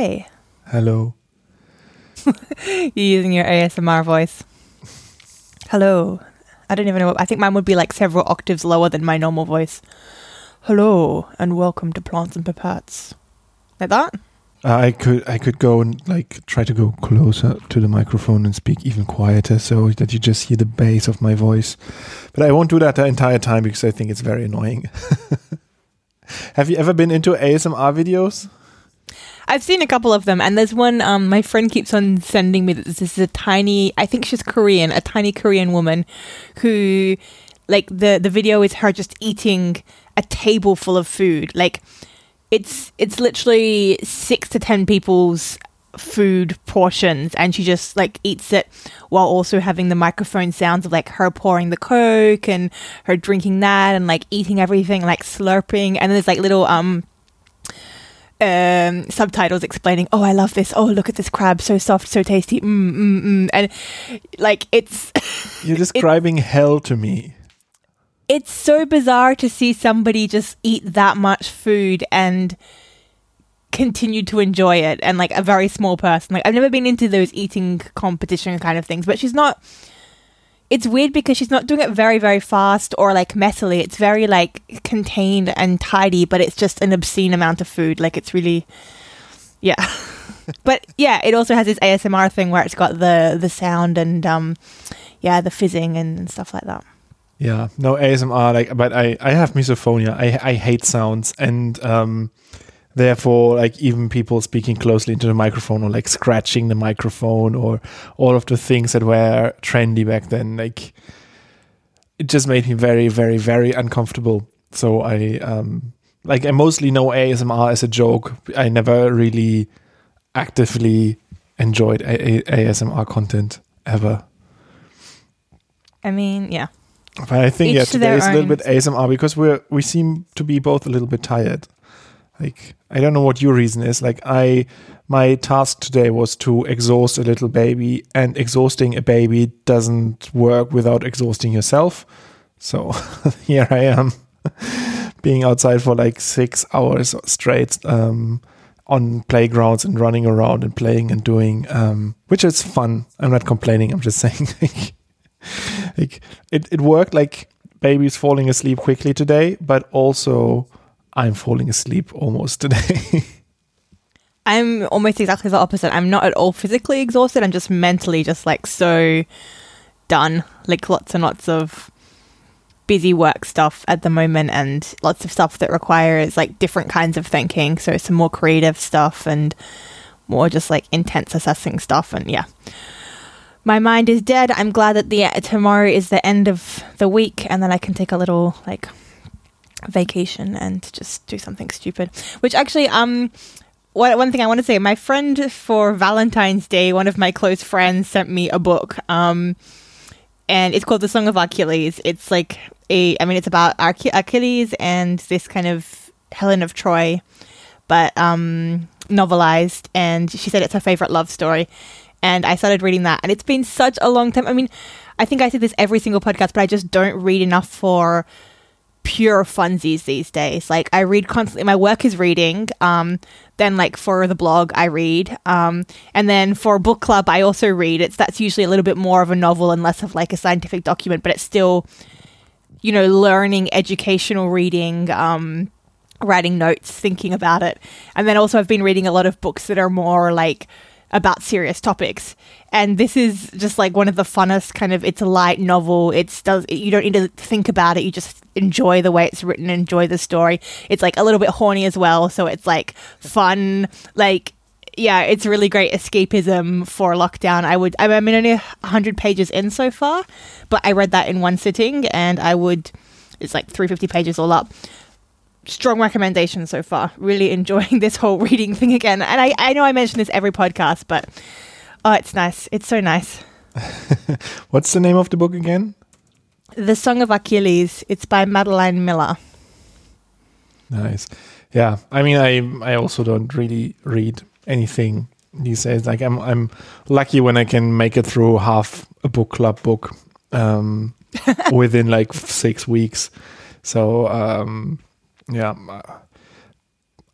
Hi. Hello. You're using your ASMR voice. Hello. I don't even know. What, I think mine would be like several octaves lower than my normal voice. Hello and welcome to Plants and Pipettes. Like that? Uh, I could I could go and like try to go closer to the microphone and speak even quieter so that you just hear the bass of my voice. But I won't do that the entire time because I think it's very annoying. Have you ever been into ASMR videos? I've seen a couple of them, and there's one um, my friend keeps on sending me. That this is a tiny, I think she's Korean, a tiny Korean woman who, like the the video is her just eating a table full of food. Like it's it's literally six to ten people's food portions and she just like eats it while also having the microphone sounds of like her pouring the coke and her drinking that and like eating everything like slurping and there's like little um um, subtitles explaining, "Oh, I love this. Oh, look at this crab, so soft, so tasty." Mm, mm, mm. And like it's You're describing it, hell to me. It's so bizarre to see somebody just eat that much food and continue to enjoy it and like a very small person. Like I've never been into those eating competition kind of things, but she's not it's weird because she's not doing it very very fast or like messily. It's very like contained and tidy but it's just an obscene amount of food. Like it's really yeah. But yeah it also has this asmr thing where it's got the the sound and um yeah the fizzing and stuff like that. Yeah. No asmr like but i i have misophonia. I i hate sounds. And um therefore like even people speaking closely into the microphone or like scratching the microphone or all of the things that were trendy back then like it just made me very very very uncomfortable. So i um like i mostly know asmr as a joke. I never really actively enjoyed a- a- asmr content ever. I mean yeah. But i think Each yeah today is a little bit asmr because we're we seem to be both a little bit tired. Like I don't know what your reason is. Like I my task today was to exhaust a little baby and exhausting a baby doesn't work without exhausting yourself. So here I am being outside for like 6 hours straight um, on playgrounds and running around and playing and doing um, which is fun. I'm not complaining. I'm just saying like, like it it worked like babies falling asleep quickly today, but also I'm falling asleep almost today. I'm almost exactly the opposite. I'm not at all physically exhausted. I'm just mentally just like so done. Like lots and lots of busy work stuff at the moment and lots of stuff that requires like different kinds of thinking. So some more creative stuff and more just like intense assessing stuff and yeah. My mind is dead. I'm glad that the tomorrow is the end of the week and then I can take a little like vacation and to just do something stupid. Which actually, um, one, thing I want to say, my friend for Valentine's Day, one of my close friends sent me a book, um, and it's called The Song of Achilles. It's like a, I mean, it's about Achilles and this kind of Helen of Troy, but um, novelized. And she said it's her favorite love story. And I started reading that, and it's been such a long time. I mean, I think I say this every single podcast, but I just don't read enough for pure funsies these days. Like I read constantly. My work is reading. Um, then like for the blog, I read. Um, and then for book club, I also read. It's that's usually a little bit more of a novel and less of like a scientific document, but it's still, you know, learning, educational reading. Um, writing notes, thinking about it. And then also I've been reading a lot of books that are more like about serious topics. And this is just like one of the funnest kind of it's a light novel. It's does you don't need to think about it. You just enjoy the way it's written, enjoy the story. It's like a little bit horny as well, so it's like fun, like yeah, it's really great escapism for lockdown. I would, I mean, only 100 pages in so far, but I read that in one sitting and I would, it's like 350 pages all up strong recommendation so far. Really enjoying this whole reading thing again. And I, I know I mention this every podcast, but oh, it's nice. It's so nice. What's the name of the book again? The Song of Achilles. It's by Madeline Miller. Nice. Yeah. I mean, I I also don't really read anything these days. Like I'm I'm lucky when I can make it through half a book club book um, within like six weeks. So um, yeah,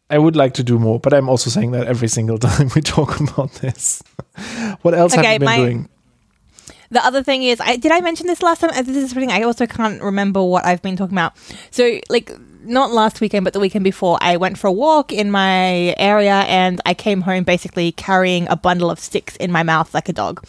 I would like to do more, but I'm also saying that every single time we talk about this. what else okay, have you been my, doing? The other thing is, I did I mention this last time? Uh, this is something I also can't remember what I've been talking about. So, like, not last weekend, but the weekend before, I went for a walk in my area and I came home basically carrying a bundle of sticks in my mouth like a dog.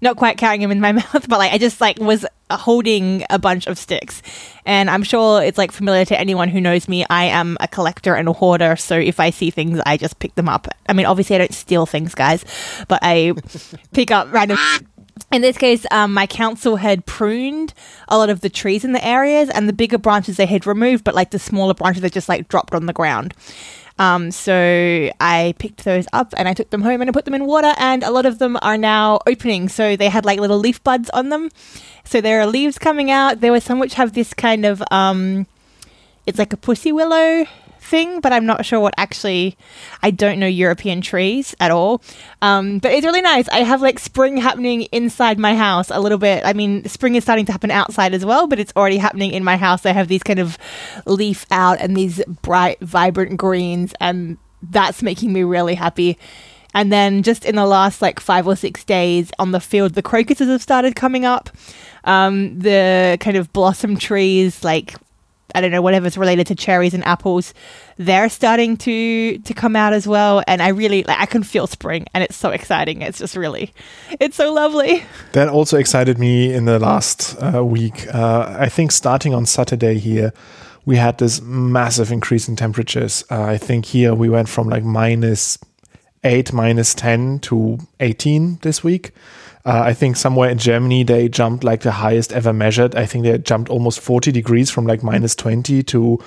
Not quite carrying them in my mouth, but like I just like was uh, holding a bunch of sticks. And I'm sure it's like familiar to anyone who knows me. I am a collector and a hoarder, so if I see things, I just pick them up. I mean, obviously I don't steal things, guys, but I pick up random in this case, um, my council had pruned a lot of the trees in the areas, and the bigger branches they had removed, but like the smaller branches they just like dropped on the ground. Um, so I picked those up and I took them home and I put them in water, and a lot of them are now opening. So they had like little leaf buds on them. So there are leaves coming out. There were some which have this kind of um, it's like a pussy willow thing, but I'm not sure what actually. I don't know European trees at all. Um, but it's really nice. I have like spring happening inside my house a little bit. I mean, spring is starting to happen outside as well, but it's already happening in my house. I have these kind of leaf out and these bright, vibrant greens, and that's making me really happy. And then just in the last like five or six days on the field, the crocuses have started coming up. Um, the kind of blossom trees, like I don't know whatever's related to cherries and apples, they're starting to to come out as well. And I really like I can feel spring, and it's so exciting. It's just really, it's so lovely. That also excited me in the last uh, week. Uh, I think starting on Saturday here, we had this massive increase in temperatures. Uh, I think here we went from like minus eight, minus ten to eighteen this week. Uh, I think somewhere in Germany they jumped like the highest ever measured. I think they jumped almost 40 degrees from like minus 20 to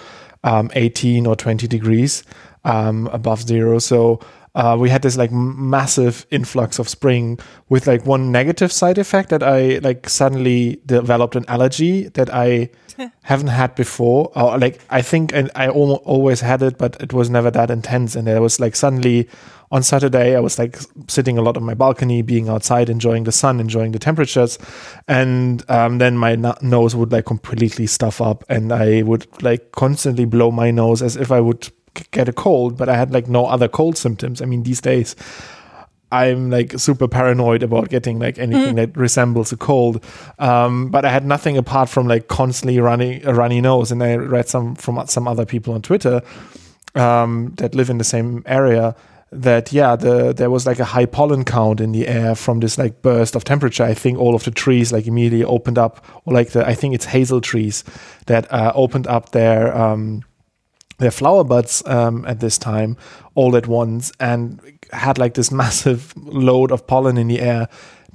um, 18 or 20 degrees um, above zero. So uh, we had this like massive influx of spring with like one negative side effect that I like suddenly developed an allergy that I haven't had before. Or like I think and I always had it, but it was never that intense. And there was like suddenly on Saturday, I was like sitting a lot on my balcony, being outside, enjoying the sun, enjoying the temperatures, and um, then my no- nose would like completely stuff up, and I would like constantly blow my nose as if I would get a cold, but I had like no other cold symptoms. I mean, these days. I'm like super paranoid about getting like anything mm. that resembles a cold. Um, but I had nothing apart from like constantly running a runny nose. And I read some from some other people on Twitter um, that live in the same area that yeah the there was like a high pollen count in the air from this like burst of temperature. I think all of the trees like immediately opened up or like the i think it's hazel trees that uh, opened up their um their flower buds um, at this time all at once and had like this massive load of pollen in the air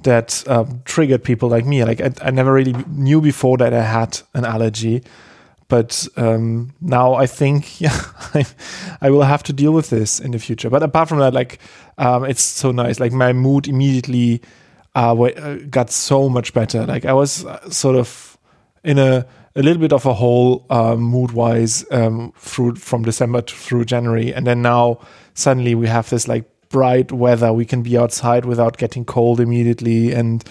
that um, triggered people like me. Like I, I never really knew before that i had an allergy but um, now I think yeah, I, will have to deal with this in the future. But apart from that, like um, it's so nice. Like my mood immediately uh, uh got so much better. Like I was uh, sort of in a a little bit of a hole um, mood wise um, through from December through January, and then now suddenly we have this like bright weather. We can be outside without getting cold immediately, and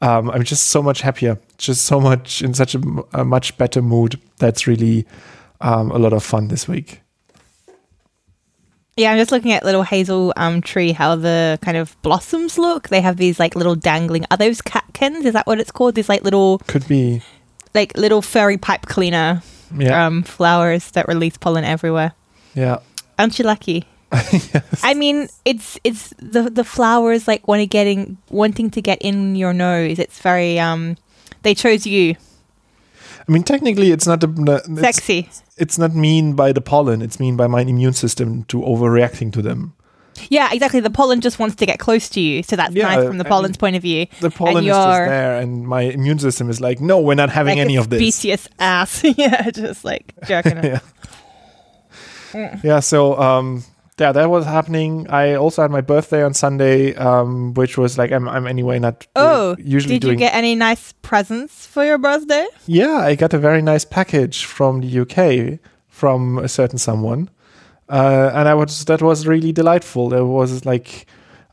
um, I'm just so much happier, just so much in such a, a much better mood. That's really um, a lot of fun this week. Yeah, I'm just looking at little hazel um, tree, how the kind of blossoms look. They have these like little dangling. Are those catkins? Is that what it's called? These like little could be like little furry pipe cleaner yeah. um, flowers that release pollen everywhere. Yeah, aren't you lucky? yes. I mean, it's it's the the flowers like wanting getting wanting to get in your nose. It's very um, they chose you. I mean, technically, it's not a, it's, sexy. It's not mean by the pollen. It's mean by my immune system to overreacting to them. Yeah, exactly. The pollen just wants to get close to you, so that's yeah, nice from the pollen's point of view. The pollen is just there, and my immune system is like, no, we're not having like any of this. Specious ass, yeah, just like jerking it. yeah. Mm. Yeah. So, um, yeah, that was happening. I also had my birthday on Sunday, um, which was like I'm, I'm anyway not oh usually. Did doing... you get any nice presents for your birthday? Yeah, I got a very nice package from the UK from a certain someone, uh, and I was that was really delightful. There was like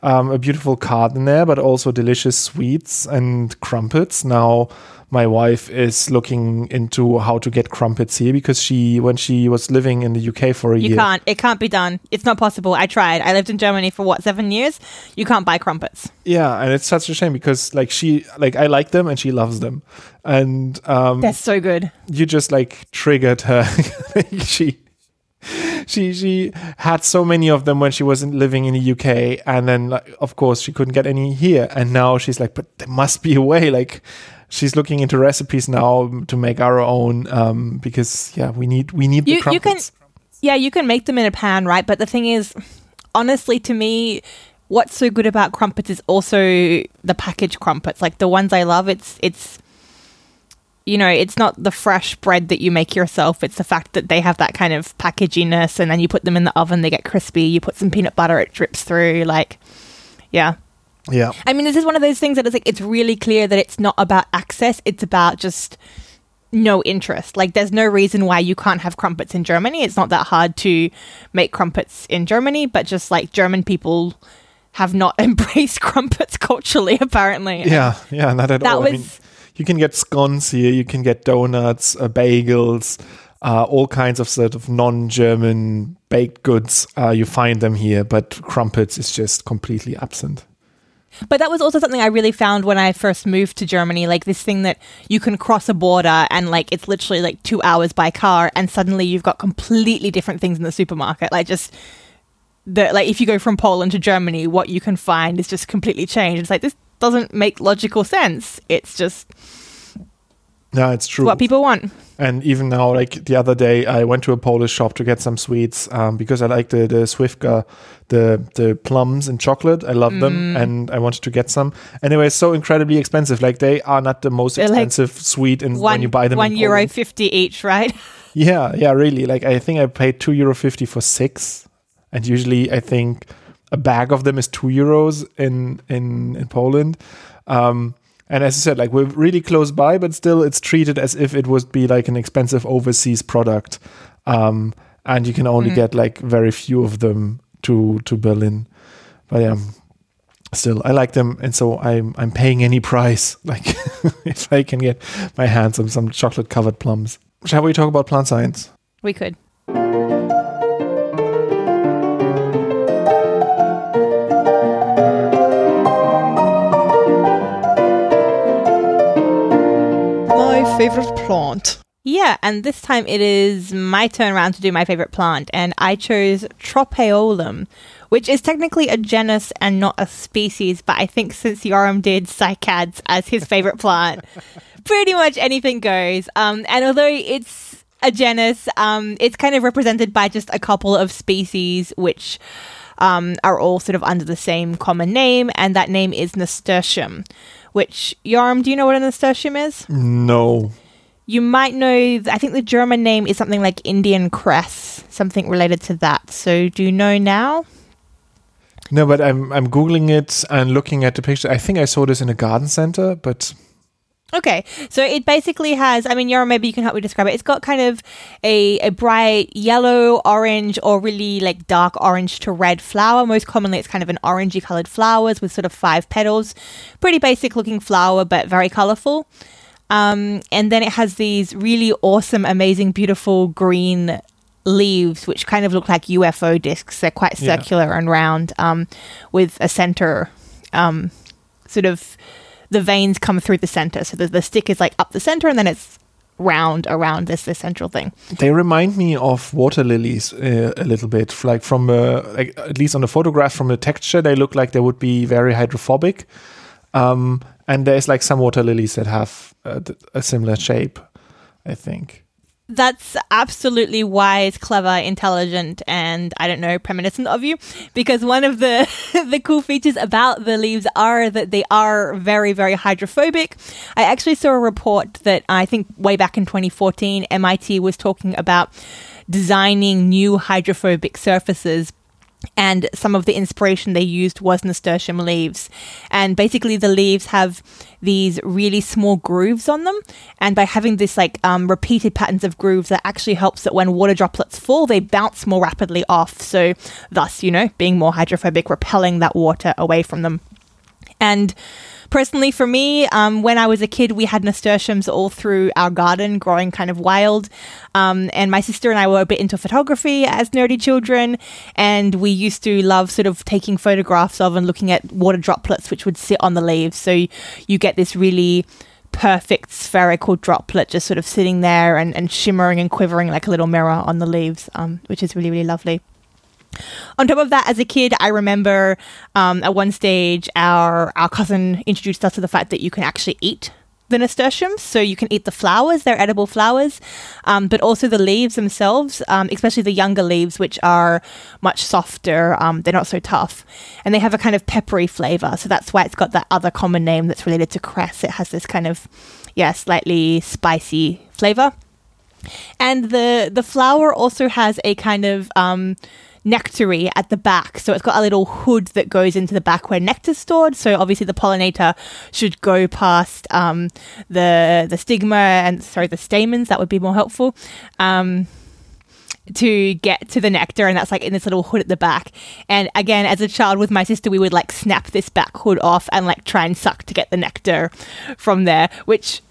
um, a beautiful card in there, but also delicious sweets and crumpets. Now, my wife is looking into how to get crumpets here because she, when she was living in the UK for a you year, you can't. It can't be done. It's not possible. I tried. I lived in Germany for what seven years. You can't buy crumpets. Yeah, and it's such a shame because like she, like I like them and she loves them, and um, they're so good. You just like triggered her. she she she had so many of them when she wasn't living in the UK, and then like, of course she couldn't get any here. And now she's like, but there must be a way. Like she's looking into recipes now to make our own um, because yeah, we need we need you, the You can, yeah, you can make them in a pan, right? But the thing is, honestly, to me. What's so good about crumpets is also the packaged crumpets, like the ones I love. It's it's you know, it's not the fresh bread that you make yourself. It's the fact that they have that kind of packaginess, and then you put them in the oven, they get crispy. You put some peanut butter, it drips through. Like, yeah. Yeah. I mean, this is one of those things that it's like, it's really clear that it's not about access, it's about just no interest. Like, there's no reason why you can't have crumpets in Germany. It's not that hard to make crumpets in Germany, but just like German people have not embraced crumpets culturally, apparently. Yeah, yeah, not at that all. Was, I mean, you can get scones here, you can get donuts, uh, bagels, uh, all kinds of sort of non-German baked goods. Uh, you find them here, but crumpets is just completely absent. But that was also something I really found when I first moved to Germany, like this thing that you can cross a border and like it's literally like two hours by car, and suddenly you've got completely different things in the supermarket. Like just the like if you go from Poland to Germany, what you can find is just completely changed. It's like this doesn't make logical sense. It's just yeah, it's true. What people want. And even now, like the other day, I went to a Polish shop to get some sweets um, because I like the the Śliwka, the the plums and chocolate. I love mm. them, and I wanted to get some. Anyway, so incredibly expensive. Like they are not the most They're expensive like sweet, in, one, when you buy them. One euro fifty each, right? yeah, yeah, really. Like I think I paid two euro fifty for six, and usually I think a bag of them is two euros in in in Poland. Um, and as I said, like we're really close by, but still, it's treated as if it would be like an expensive overseas product, um, and you can only mm. get like very few of them to to Berlin. But yeah, still, I like them, and so I'm I'm paying any price, like if I can get my hands on some chocolate covered plums. Shall we talk about plant science? We could. Favorite plant. Yeah, and this time it is my turn around to do my favorite plant, and I chose Tropaeolum, which is technically a genus and not a species, but I think since Yoram did cycads as his favorite plant, pretty much anything goes. Um, and although it's a genus, um, it's kind of represented by just a couple of species, which um, are all sort of under the same common name, and that name is Nasturtium which Yoram, do you know what a nasturtium is? No. You might know, I think the German name is something like Indian cress, something related to that. So do you know now? No, but I'm I'm googling it and looking at the picture. I think I saw this in a garden center, but Okay, so it basically has, I mean, Yoram, maybe you can help me describe it. It's got kind of a, a bright yellow, orange, or really like dark orange to red flower. Most commonly, it's kind of an orangey colored flowers with sort of five petals. Pretty basic looking flower, but very colorful. Um, and then it has these really awesome, amazing, beautiful green leaves, which kind of look like UFO discs. They're quite circular yeah. and round um, with a center um, sort of the veins come through the center. So the, the stick is like up the center and then it's round around this, this central thing. They remind me of water lilies uh, a little bit, like from uh, like at least on the photograph from the texture, they look like they would be very hydrophobic. Um, and there's like some water lilies that have uh, a similar shape, I think that's absolutely wise, clever, intelligent, and I don't know, premonition of you. Because one of the the cool features about the leaves are that they are very, very hydrophobic. I actually saw a report that I think way back in 2014, MIT was talking about designing new hydrophobic surfaces and some of the inspiration they used was nasturtium leaves. And basically, the leaves have these really small grooves on them, and by having this like um, repeated patterns of grooves, that actually helps that when water droplets fall, they bounce more rapidly off. So, thus, you know, being more hydrophobic, repelling that water away from them. And Personally, for me, um, when I was a kid, we had nasturtiums all through our garden, growing kind of wild. Um, and my sister and I were a bit into photography as nerdy children, and we used to love sort of taking photographs of and looking at water droplets which would sit on the leaves. So you, get this really perfect spherical droplet just sort of sitting there and, and shimmering and quivering like a little mirror on the leaves, um, which is really, really lovely. On top of that, as a kid, I remember um, at one stage our our cousin introduced us to the fact that you can actually eat the nasturtiums. So you can eat the flowers; they're edible flowers, um, but also the leaves themselves, um, especially the younger leaves, which are much softer. Um, they're not so tough, and they have a kind of peppery flavor. So that's why it's got that other common name that's related to cress. It has this kind of yeah, slightly spicy flavor. And the the flower also has a kind of um, nectary at the back. So it's got a little hood that goes into the back where nectar's stored. So obviously the pollinator should go past um, the the stigma and sorry the stamens. That would be more helpful. Um, to get to the nectar and that's like in this little hood at the back and again as a child with my sister we would like snap this back hood off and like try and suck to get the nectar from there which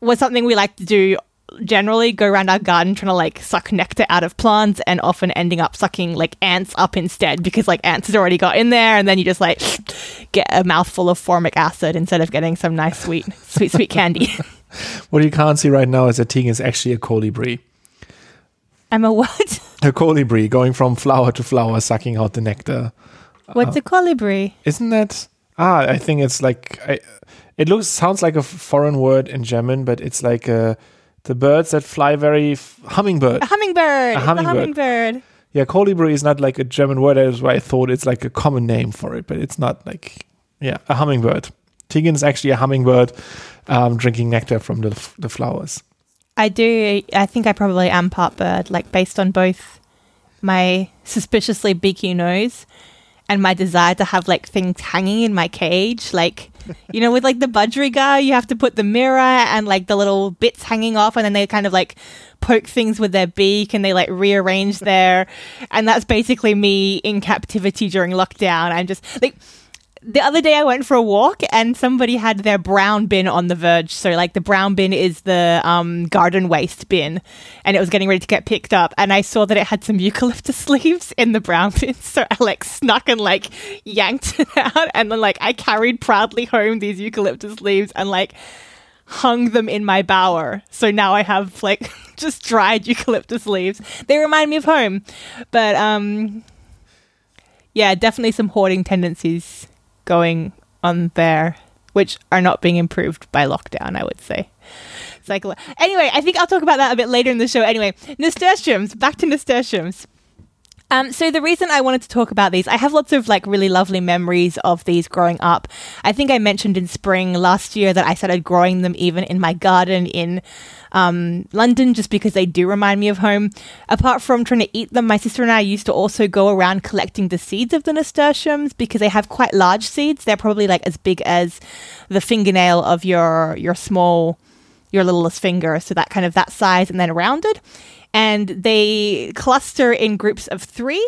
was something we like to do generally go around our garden trying to like suck nectar out of plants and often ending up sucking like ants up instead because like ants has already got in there and then you just like get a mouthful of formic acid instead of getting some nice sweet sweet sweet candy. what you can't see right now is that Tegan is actually a colibri. I'm a what? A colibri going from flower to flower sucking out the nectar. What's uh, a colibri? Isn't that Ah, I think it's like I, it looks sounds like a foreign word in German, but it's like a the birds that fly very f- hummingbird. A hummingbird. A hummingbird. hummingbird. Yeah, colibri is not like a German word. That is why I thought it's like a common name for it, but it's not like yeah, a hummingbird. Tegan is actually a hummingbird um, drinking nectar from the f- the flowers. I do. I think I probably am part bird, like based on both my suspiciously beaky nose and my desire to have like things hanging in my cage, like you know, with like the budgerigar, you have to put the mirror and like the little bits hanging off, and then they kind of like poke things with their beak and they like rearrange there. And that's basically me in captivity during lockdown. I'm just like the other day I went for a walk and somebody had their brown bin on the verge. So like the brown bin is the um, garden waste bin, and it was getting ready to get picked up. And I saw that it had some eucalyptus leaves in the brown bin, so I like snuck and like yanked it out, and then like I carried proudly home these eucalyptus leaves and like hung them in my bower. So now I have like just dried eucalyptus leaves. They remind me of home, but um, yeah, definitely some hoarding tendencies going on there, which are not being improved by lockdown, I would say. Anyway, I think I'll talk about that a bit later in the show. Anyway, nasturtiums, back to nasturtiums. Um, so the reason I wanted to talk about these, I have lots of like really lovely memories of these growing up. I think I mentioned in spring last year that I started growing them even in my garden in um, London just because they do remind me of home. Apart from trying to eat them, my sister and I used to also go around collecting the seeds of the nasturtiums because they have quite large seeds. They're probably like as big as the fingernail of your your small your littlest finger, so that kind of that size and then rounded and they cluster in groups of three.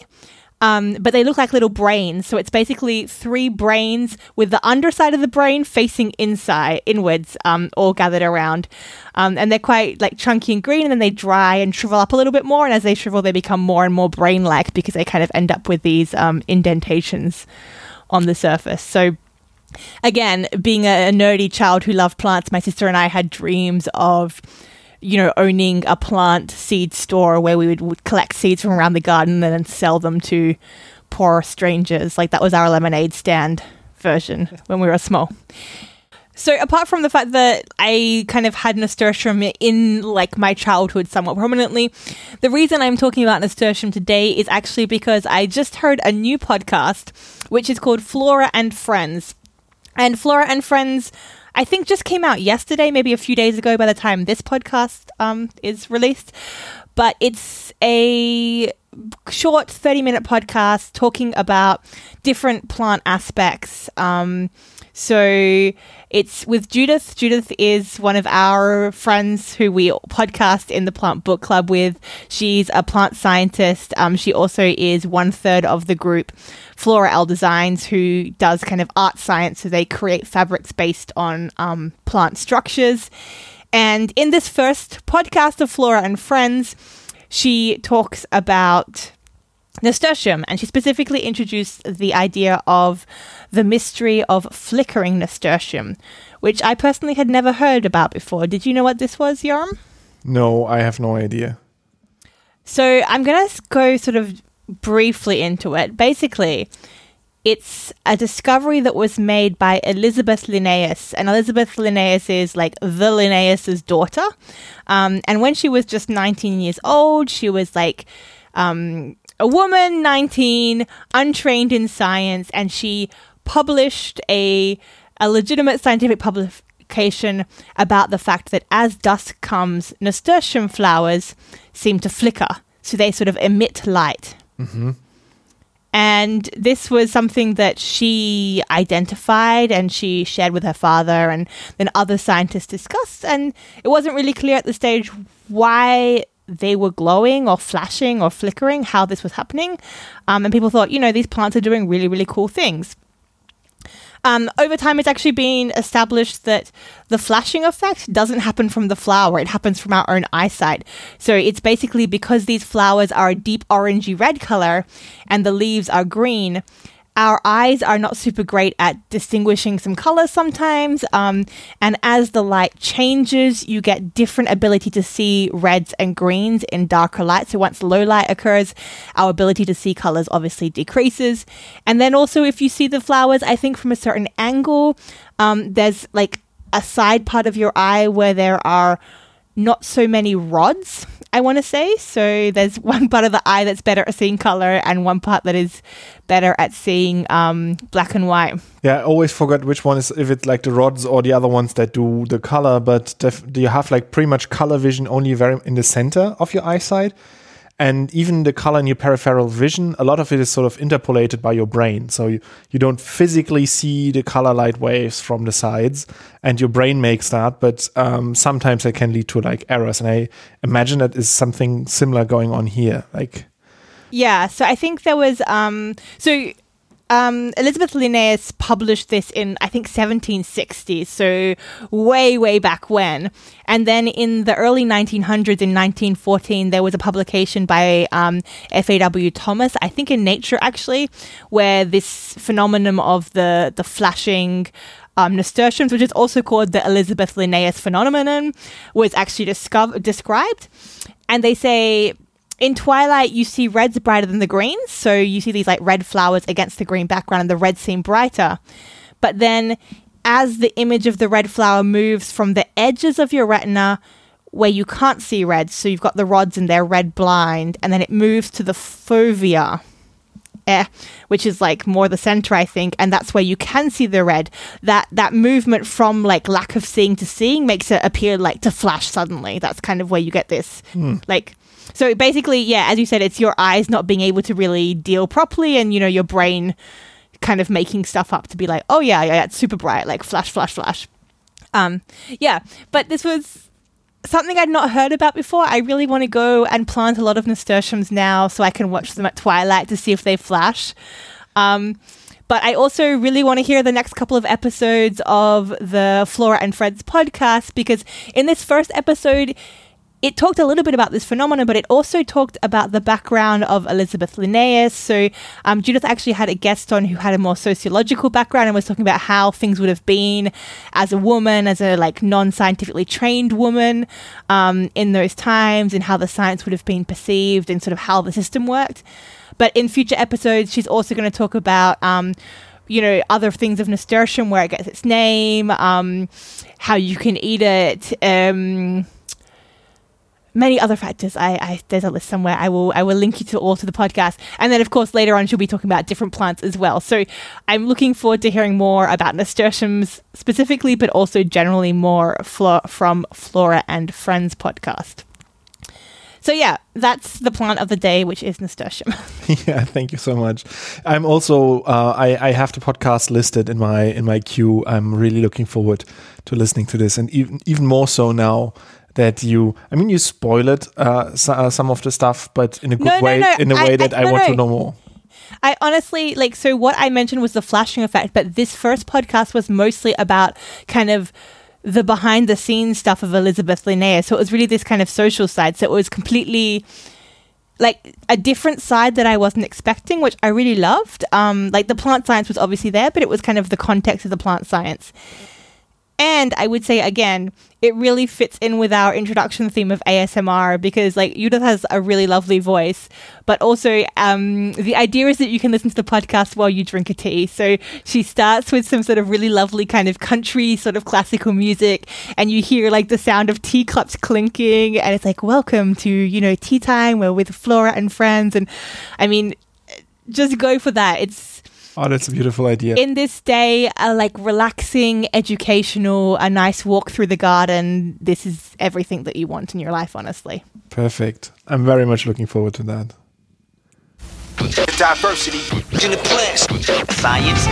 Um, but they look like little brains. So it's basically three brains with the underside of the brain facing inside, inwards, um, all gathered around. Um, and they're quite like chunky and green, and then they dry and shrivel up a little bit more. And as they shrivel, they become more and more brain like because they kind of end up with these um, indentations on the surface. So again, being a, a nerdy child who loved plants, my sister and I had dreams of you know, owning a plant seed store where we would, would collect seeds from around the garden and then sell them to poor strangers. Like that was our lemonade stand version when we were small. So apart from the fact that I kind of had nasturtium in like my childhood somewhat prominently, the reason I'm talking about nasturtium today is actually because I just heard a new podcast which is called Flora and Friends. And Flora and Friends I think just came out yesterday, maybe a few days ago by the time this podcast um, is released. But it's a short 30 minute podcast talking about different plant aspects. Um, so it's with Judith. Judith is one of our friends who we podcast in the Plant Book Club with. She's a plant scientist. Um, she also is one third of the group Flora L Designs, who does kind of art science. So they create fabrics based on um, plant structures. And in this first podcast of Flora and Friends, she talks about nasturtium, and she specifically introduced the idea of the mystery of flickering nasturtium, which I personally had never heard about before. Did you know what this was, Yoram? No, I have no idea. So I'm going to go sort of briefly into it. Basically, it's a discovery that was made by Elizabeth Linnaeus, and Elizabeth Linnaeus is like the Linnaeus's daughter. Um, and when she was just 19 years old, she was like um, a woman, 19, untrained in science, and she published a a legitimate scientific publication about the fact that as dusk comes, nasturtium flowers seem to flicker, so they sort of emit light. Mm-hmm. And this was something that she identified and she shared with her father, and then other scientists discussed. And it wasn't really clear at the stage why they were glowing or flashing or flickering, how this was happening. Um, and people thought, you know, these plants are doing really, really cool things. Um, over time, it's actually been established that the flashing effect doesn't happen from the flower, it happens from our own eyesight. So it's basically because these flowers are a deep orangey red color and the leaves are green our eyes are not super great at distinguishing some colors sometimes. Um, and as the light changes, you get different ability to see reds and greens in darker light. So once low light occurs, our ability to see colors obviously decreases. And then also, if you see the flowers, I think from a certain angle, um, there's like a side part of your eye where there are not so many rods, I want to say. So there's one part of the eye that's better at seeing color and one part that is better at seeing um, black and white. Yeah, I always forget which one is, if it's like the rods or the other ones that do the color, but def- do you have like pretty much color vision only very in the center of your eyesight? And even the color in your peripheral vision a lot of it is sort of interpolated by your brain. So you, you don't physically see the color light waves from the sides and your brain makes that but um, sometimes it can lead to like errors. And i imagine that is something similar going on here like yeah so i think there was um so um, Elizabeth Linnaeus published this in, I think, 1760, so way, way back when. And then in the early 1900s, in 1914, there was a publication by um, F.A.W. Thomas, I think in Nature actually, where this phenomenon of the, the flashing um, nasturtiums, which is also called the Elizabeth Linnaeus phenomenon, was actually discovered, described. And they say in Twilight, you see reds brighter than the greens. So you see these like red flowers against the green background, and the reds seem brighter. But then, as the image of the red flower moves from the edges of your retina, where you can't see red, so you've got the rods and they're red blind, and then it moves to the fovea, eh, which is like more the center, I think, and that's where you can see the red. That that movement from like lack of seeing to seeing makes it appear like to flash suddenly. That's kind of where you get this mm. like so basically, yeah, as you said, it's your eyes not being able to really deal properly, and you know your brain kind of making stuff up to be like, oh yeah, yeah, it's super bright, like flash, flash, flash. Um, yeah, but this was something I'd not heard about before. I really want to go and plant a lot of nasturtiums now, so I can watch them at twilight to see if they flash. Um, but I also really want to hear the next couple of episodes of the Flora and Friends podcast because in this first episode it talked a little bit about this phenomenon, but it also talked about the background of Elizabeth Linnaeus. So um, Judith actually had a guest on who had a more sociological background and was talking about how things would have been as a woman, as a like non-scientifically trained woman um, in those times, and how the science would have been perceived, and sort of how the system worked. But in future episodes, she's also going to talk about. Um, you know, other things of nasturtium, where it gets its name, um, how you can eat it, um, many other factors. I, I, there's a list somewhere. I will I will link you to all to the podcast, and then of course later on she'll be talking about different plants as well. So I'm looking forward to hearing more about nasturtiums specifically, but also generally more flo- from Flora and Friends podcast. So yeah, that's the plant of the day, which is nasturtium. yeah, thank you so much. I'm also uh, I I have the podcast listed in my in my queue. I'm really looking forward to listening to this, and even even more so now that you I mean you spoiled uh, so, uh, some of the stuff, but in a good no, way, no, no. in a way I, that I, I want to know more. I honestly like so what I mentioned was the flashing effect, but this first podcast was mostly about kind of the behind the scenes stuff of Elizabeth Linnea. So it was really this kind of social side. So it was completely like a different side that I wasn't expecting, which I really loved. Um, like the plant science was obviously there, but it was kind of the context of the plant science. And I would say again, it really fits in with our introduction theme of ASMR because like Judith has a really lovely voice, but also um, the idea is that you can listen to the podcast while you drink a tea. So she starts with some sort of really lovely kind of country sort of classical music, and you hear like the sound of teacups clinking, and it's like welcome to you know tea time. We're with Flora and friends, and I mean, just go for that. It's Oh, that's a beautiful idea. In this day, a like relaxing, educational, a nice walk through the garden. This is everything that you want in your life, honestly. Perfect. I'm very much looking forward to that. Diversity in the class. Science.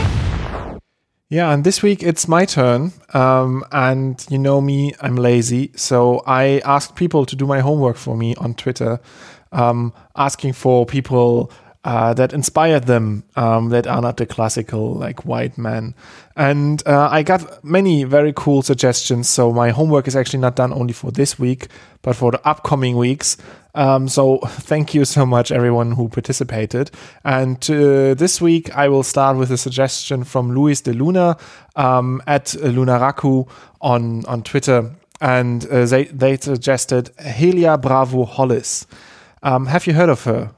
Yeah, and this week it's my turn. Um, and you know me, I'm lazy. So I asked people to do my homework for me on Twitter, um, asking for people uh, that inspired them um, that are not the classical like white men. And uh, I got many very cool suggestions. So my homework is actually not done only for this week, but for the upcoming weeks. Um, so thank you so much, everyone who participated. And uh, this week I will start with a suggestion from Luis de Luna um, at Lunaraku on on Twitter, and uh, they they suggested Helia Bravo Hollis. Um, have you heard of her?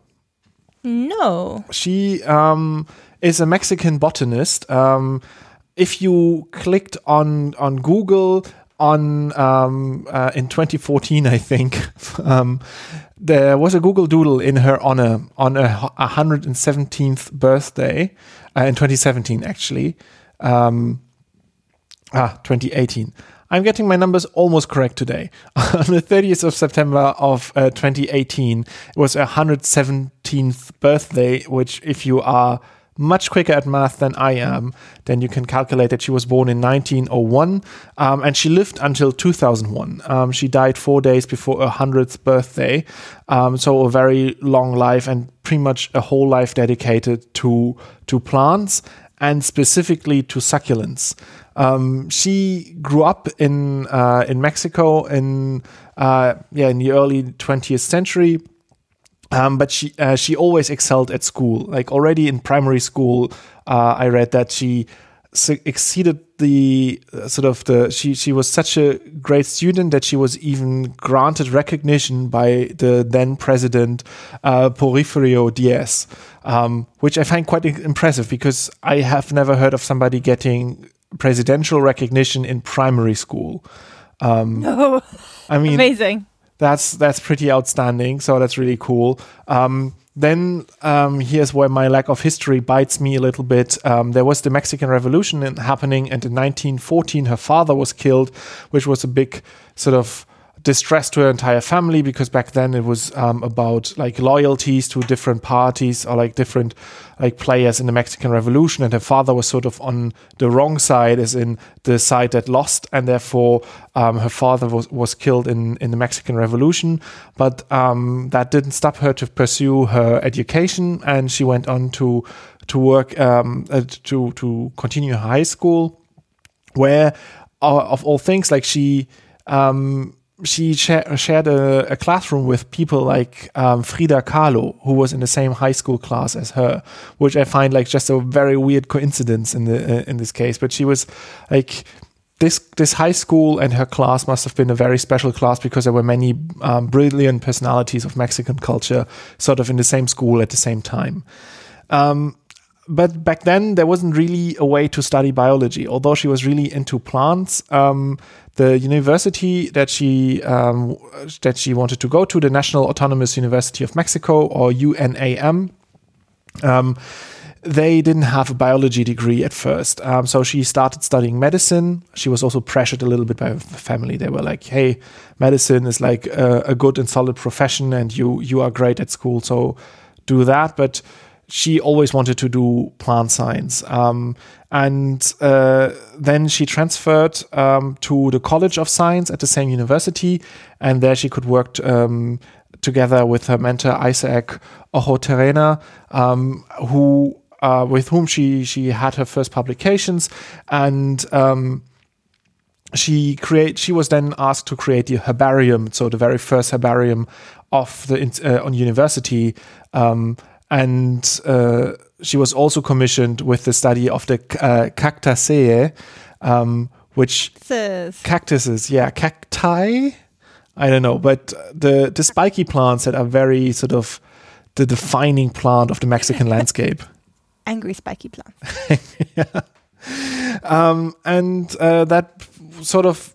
No. She um, is a Mexican botanist. Um, if you clicked on on Google on um, uh, in 2014, I think um, there was a Google Doodle in her honor on her 117th birthday uh, in 2017, actually. Um, ah, 2018. I'm getting my numbers almost correct today. On the 30th of September of uh, 2018, it was a 117th birthday, which, if you are much quicker at math than I am, then you can calculate that she was born in 1901 um, and she lived until 2001. Um, she died four days before her 100th birthday. Um, so a very long life and pretty much a whole life dedicated to, to plants and specifically to succulents. Um, she grew up in uh, in Mexico in uh, yeah in the early 20th century. Um, but she uh, she always excelled at school. Like already in primary school, uh, I read that she exceeded the uh, sort of the she she was such a great student that she was even granted recognition by the then president uh, Porfirio Diaz, um, which I find quite impressive because I have never heard of somebody getting presidential recognition in primary school. Um, no, I mean, amazing. That's that's pretty outstanding. So that's really cool. Um, then um, here's where my lack of history bites me a little bit. Um, there was the Mexican Revolution happening, and in 1914, her father was killed, which was a big sort of distress to her entire family because back then it was um, about like loyalties to different parties or like different like players in the Mexican Revolution, and her father was sort of on the wrong side, as in the side that lost, and therefore um, her father was was killed in in the Mexican Revolution. But um, that didn't stop her to pursue her education, and she went on to to work um, uh, to to continue high school, where uh, of all things, like she um, she share, shared a, a, classroom with people like um, Frida Kahlo, who was in the same high school class as her, which I find like just a very weird coincidence in the uh, in this case. But she was like this this high school and her class must have been a very special class because there were many um, brilliant personalities of Mexican culture sort of in the same school at the same time. Um, but back then there wasn't really a way to study biology. Although she was really into plants, um, the university that she um, that she wanted to go to, the National Autonomous University of Mexico or UNAM, um, they didn't have a biology degree at first. Um, so she started studying medicine. She was also pressured a little bit by her family. They were like, "Hey, medicine is like a, a good and solid profession, and you you are great at school, so do that." But she always wanted to do plant science. Um, and uh, then she transferred um, to the College of Science at the same university, and there she could work um, together with her mentor Isaac Ochoterena, um, who uh, with whom she she had her first publications, and um, she create she was then asked to create the herbarium, so the very first herbarium of the uh, on university. Um, and uh, she was also commissioned with the study of the uh, cactaceae, um, which cactuses. cactuses, yeah, cacti. I don't know, but the the spiky plants that are very sort of the defining plant of the Mexican landscape. Angry spiky plants. yeah. Um, and uh, that sort of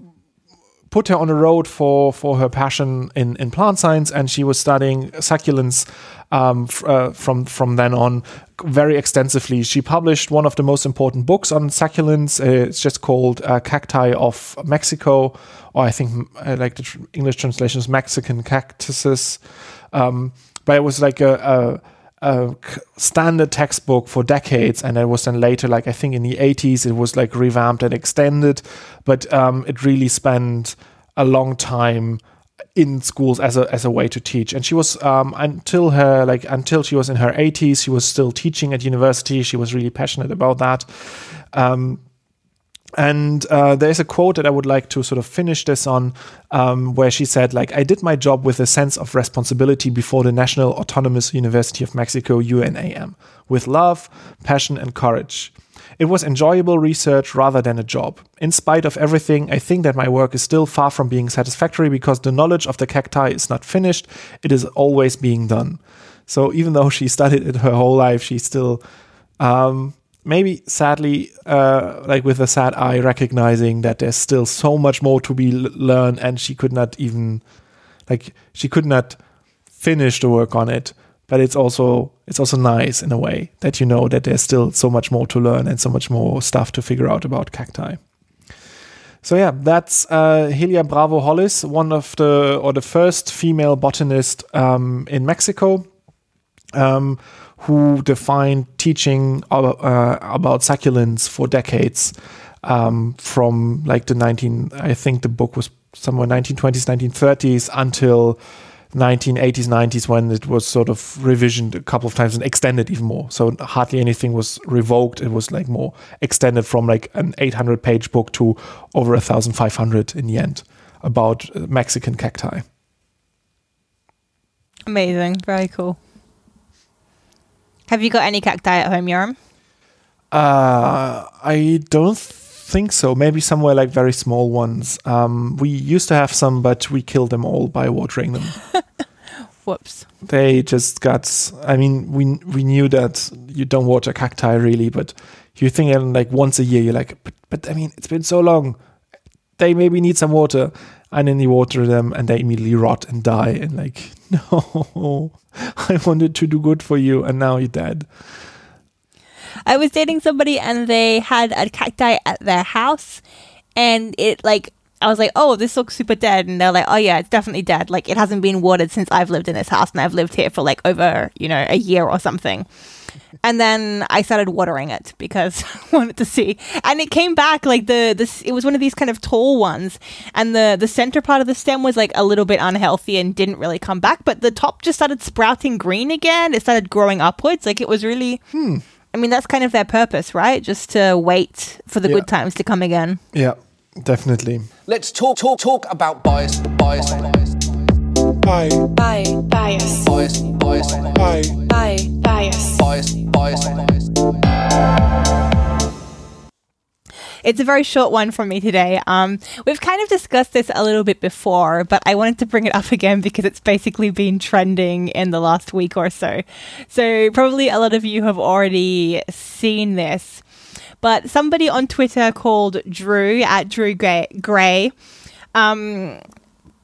put her on a road for for her passion in in plant science, and she was studying succulents um, uh, from from then on very extensively. She published one of the most important books on succulents. Uh, it's just called uh, Cacti of Mexico, or I think I like the tr- English translation is Mexican cactuses. Um, but it was like a, a, standard textbook for decades, and it was then later, like I think in the 80s, it was like revamped and extended. But um, it really spent a long time in schools as a as a way to teach. And she was um, until her like until she was in her 80s, she was still teaching at university. She was really passionate about that. Um, and uh, there's a quote that I would like to sort of finish this on, um, where she said, like, I did my job with a sense of responsibility before the National Autonomous University of Mexico, UNAM, with love, passion, and courage. It was enjoyable research rather than a job. In spite of everything, I think that my work is still far from being satisfactory because the knowledge of the cacti is not finished, it is always being done. So even though she studied it her whole life, she still, um, maybe sadly, uh, like with a sad eye, recognizing that there's still so much more to be learned and she could not even, like, she could not finish the work on it but it's also it's also nice in a way that you know that there's still so much more to learn and so much more stuff to figure out about cacti. So yeah, that's uh, Helia Bravo Hollis, one of the or the first female botanist um, in Mexico, um, who defined teaching about, uh, about succulents for decades, um, from like the 19. I think the book was somewhere 1920s, 1930s until 1980s, 90s when it was sort of revisioned a couple of times and extended even more. So hardly anything was revoked. It was like more extended from like an 800 page book to over 1,500 in the end about Mexican cacti. Amazing. Very cool. Have you got any cacti at home, Yoram? Uh, I don't think so. Maybe somewhere like very small ones. Um, we used to have some, but we killed them all by watering them. Whoops. They just got. I mean, we we knew that you don't water cacti really, but you think like once a year, you're like, but, but I mean, it's been so long. They maybe need some water, and then you water them, and they immediately rot and die. And like, no, I wanted to do good for you, and now you're dead. I was dating somebody and they had a cacti at their house and it like I was like, oh, this looks super dead. And they're like, oh, yeah, it's definitely dead. Like, it hasn't been watered since I've lived in this house and I've lived here for like over, you know, a year or something. And then I started watering it because I wanted to see. And it came back like the this it was one of these kind of tall ones and the the center part of the stem was like a little bit unhealthy and didn't really come back, but the top just started sprouting green again. It started growing upwards. Like it was really hmm. I mean, that's kind of their purpose, right? Just to wait for the yeah. good times to come again. Yeah, definitely. Let's talk, talk, talk about bias, bias, bias. Bias. Bias. Bias. Bias. Bias. Bias. It's a very short one from me today. Um, we've kind of discussed this a little bit before, but I wanted to bring it up again because it's basically been trending in the last week or so. So, probably a lot of you have already seen this, but somebody on Twitter called Drew at Drew Gray, Gray um,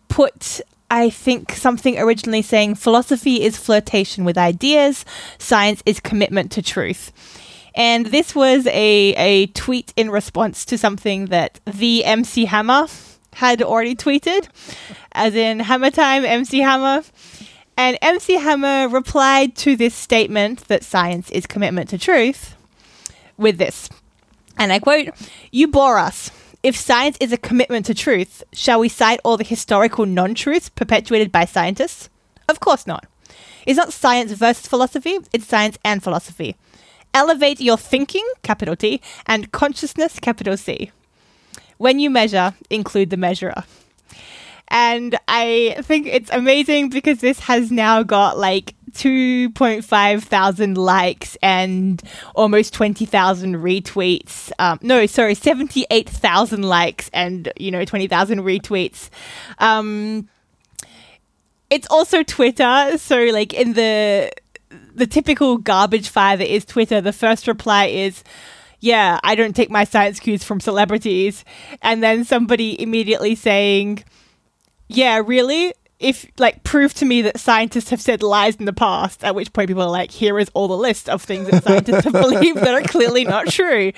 put I think something originally saying philosophy is flirtation with ideas, science is commitment to truth. And this was a, a tweet in response to something that the MC Hammer had already tweeted, as in Hammer Time, MC Hammer. And MC Hammer replied to this statement that science is commitment to truth with this. And I quote, You bore us. If science is a commitment to truth, shall we cite all the historical non truths perpetuated by scientists? Of course not. It's not science versus philosophy, it's science and philosophy. Elevate your thinking, capital T, and consciousness, capital C. When you measure, include the measurer. And I think it's amazing because this has now got like 2.5 thousand likes and almost 20,000 retweets. Um, no, sorry, 78,000 likes and, you know, 20,000 retweets. Um, it's also Twitter. So, like, in the the typical garbage fire that is Twitter, the first reply is, yeah, I don't take my science cues from celebrities. And then somebody immediately saying, yeah, really? If, like, prove to me that scientists have said lies in the past, at which point people are like, here is all the list of things that scientists have believed that are clearly not true.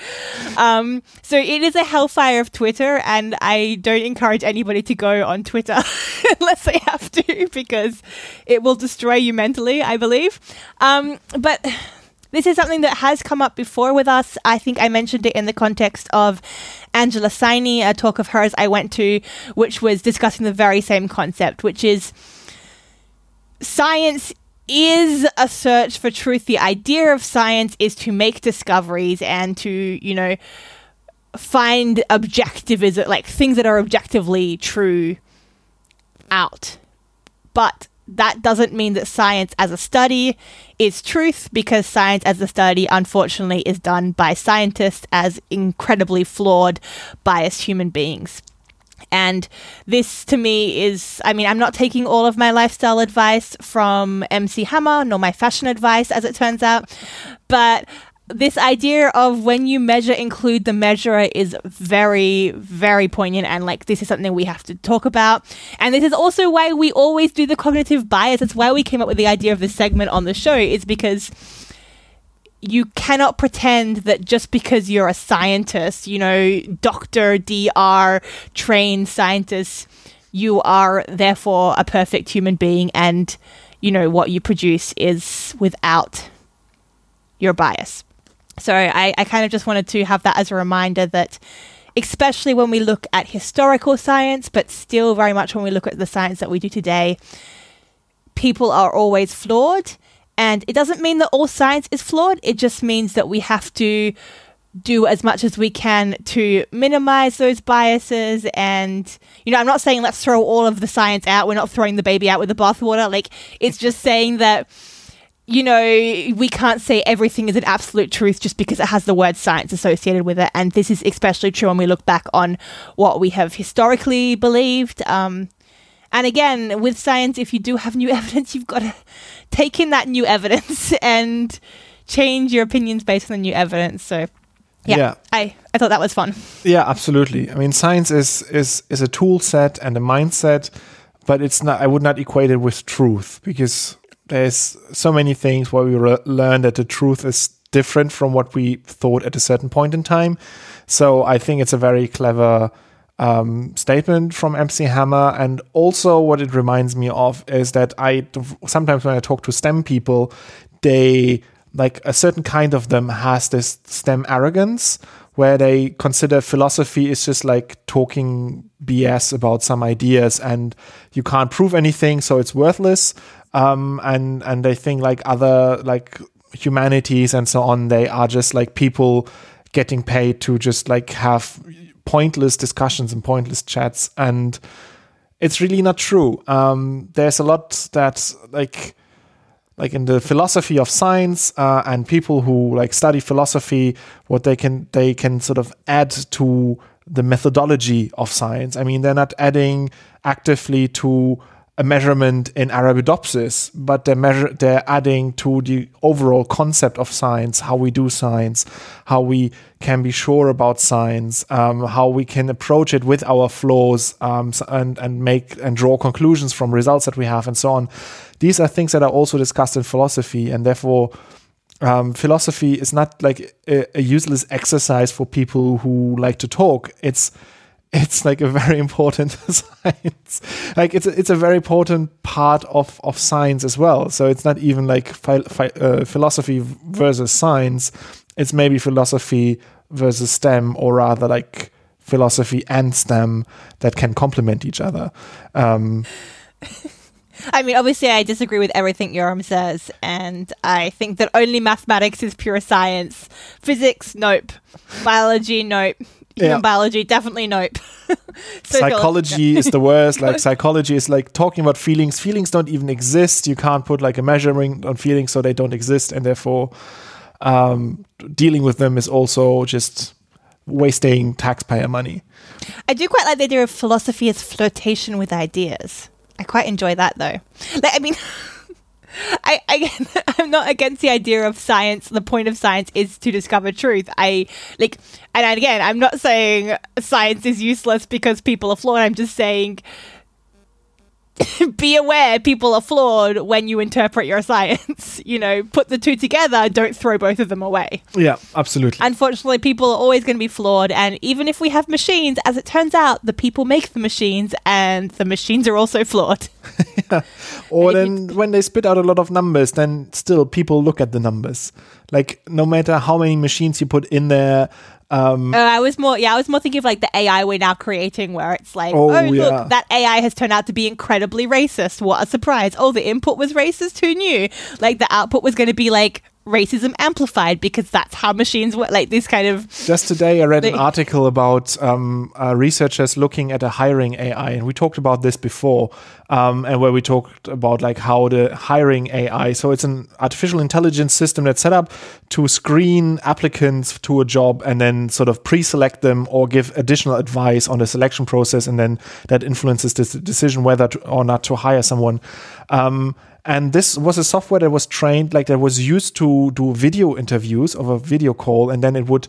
Um, so it is a hellfire of Twitter, and I don't encourage anybody to go on Twitter unless they have to, because it will destroy you mentally, I believe. Um, but this is something that has come up before with us. I think I mentioned it in the context of Angela Saini, a talk of hers I went to, which was discussing the very same concept, which is science is a search for truth. The idea of science is to make discoveries and to, you know, find objectivism, like things that are objectively true out. But that doesn't mean that science as a study is truth because science as a study unfortunately is done by scientists as incredibly flawed biased human beings. And this to me is i mean i'm not taking all of my lifestyle advice from mc hammer nor my fashion advice as it turns out but this idea of when you measure include the measurer is very very poignant and like this is something we have to talk about. And this is also why we always do the cognitive bias. It's why we came up with the idea of this segment on the show is because you cannot pretend that just because you're a scientist you know doctor dr trained scientist you are therefore a perfect human being and you know what you produce is without your bias so I, I kind of just wanted to have that as a reminder that especially when we look at historical science, but still very much when we look at the science that we do today, people are always flawed. And it doesn't mean that all science is flawed, it just means that we have to do as much as we can to minimize those biases. And you know i'm not saying let's throw all of the science out. We're not throwing the baby out with the bathwater. Like it's just saying that you know, we can't say everything is an absolute truth just because it has the word science associated with it. And this is especially true when we look back on what we have historically believed. Um, and again, with science, if you do have new evidence, you've got to take in that new evidence and change your opinions based on the new evidence. So, yeah, yeah, I, I thought that was fun. Yeah, absolutely. I mean, science is is is a tool set and a mindset, but it's not. I would not equate it with truth because there's so many things where we re- learn that the truth is different from what we thought at a certain point in time. So I think it's a very clever um, statement from MC Hammer. And also, what it reminds me of is that I sometimes when I talk to STEM people, they like a certain kind of them has this STEM arrogance where they consider philosophy is just like talking BS about some ideas and you can't prove anything, so it's worthless. Um, and and they think like other like humanities and so on they are just like people getting paid to just like have pointless discussions and pointless chats and it's really not true. Um, there's a lot that like like in the philosophy of science uh, and people who like study philosophy what they can they can sort of add to the methodology of science i mean they're not adding actively to a measurement in Arabidopsis, but they're measure they're adding to the overall concept of science, how we do science, how we can be sure about science, um, how we can approach it with our flaws, um, and and make and draw conclusions from results that we have, and so on. These are things that are also discussed in philosophy, and therefore. Um, philosophy is not like a, a useless exercise for people who like to talk. It's it's like a very important science. Like it's a, it's a very important part of of science as well. So it's not even like uh, philosophy versus science. It's maybe philosophy versus STEM, or rather like philosophy and STEM that can complement each other. Um, I mean, obviously, I disagree with everything Yoram says, and I think that only mathematics is pure science. Physics, nope. Biology, nope human yeah. biology, definitely nope. psychology is the worst. Like psychology is like talking about feelings. Feelings don't even exist. You can't put like a measuring on feelings, so they don't exist, and therefore um, dealing with them is also just wasting taxpayer money. I do quite like the idea of philosophy as flirtation with ideas. I quite enjoy that though. Like, I mean. I, I I'm not against the idea of science. The point of science is to discover truth. I like, and again, I'm not saying science is useless because people are flawed. I'm just saying be aware people are flawed when you interpret your science. you know, put the two together, don't throw both of them away. Yeah, absolutely. Unfortunately, people are always going to be flawed. And even if we have machines, as it turns out, the people make the machines and the machines are also flawed. yeah. Or then when they spit out a lot of numbers, then still people look at the numbers. Like, no matter how many machines you put in there, um, uh, I was more, yeah, I was more thinking of like the AI we're now creating, where it's like, oh, oh yeah. look, that AI has turned out to be incredibly racist. What a surprise! Oh, the input was racist. Who knew? Like the output was going to be like racism amplified because that's how machines work. Like this kind of. Just today, I read an article about um, uh, researchers looking at a hiring AI, and we talked about this before, um, and where we talked about like how the hiring AI. So it's an artificial intelligence system that's set up to screen applicants to a job and then sort of pre-select them or give additional advice on the selection process, and then that influences the decision whether to, or not to hire someone. Um, and this was a software that was trained, like that was used to do video interviews of a video call, and then it would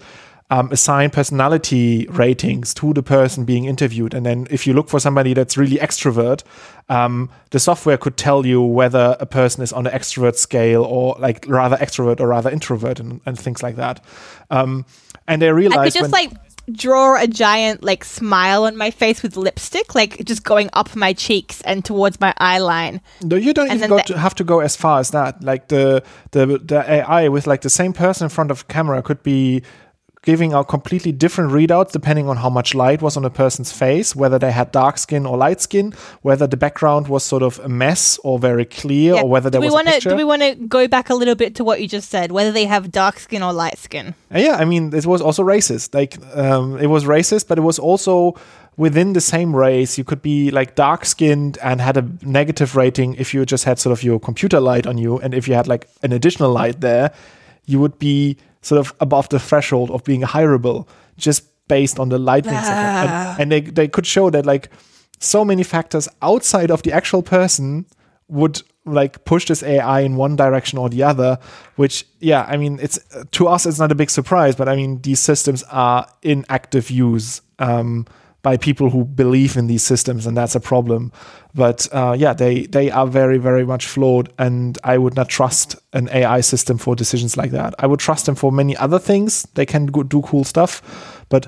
um, assign personality ratings to the person being interviewed. And then if you look for somebody that's really extrovert, um, the software could tell you whether a person is on the extrovert scale or like rather extrovert or rather introvert and, and things like that. Um, and they realized I could just when, like draw a giant like smile on my face with lipstick, like just going up my cheeks and towards my eye line. No, you don't and even the- to have to go as far as that. Like the the the AI with like the same person in front of camera could be giving out completely different readouts depending on how much light was on a person's face, whether they had dark skin or light skin, whether the background was sort of a mess or very clear, yeah. or whether there do was wanna, a picture. Do we want to go back a little bit to what you just said, whether they have dark skin or light skin? Uh, yeah, I mean, it was also racist. Like, um, it was racist, but it was also within the same race, you could be like dark skinned and had a negative rating if you just had sort of your computer light on you. And if you had like an additional light there, you would be sort of above the threshold of being hireable just based on the lightning ah. and, and, they, they could show that like so many factors outside of the actual person would like push this AI in one direction or the other, which yeah, I mean it's to us it's not a big surprise, but I mean these systems are in active use. Um, by people who believe in these systems, and that's a problem. But uh, yeah, they they are very very much flawed, and I would not trust an AI system for decisions like that. I would trust them for many other things. They can go, do cool stuff, but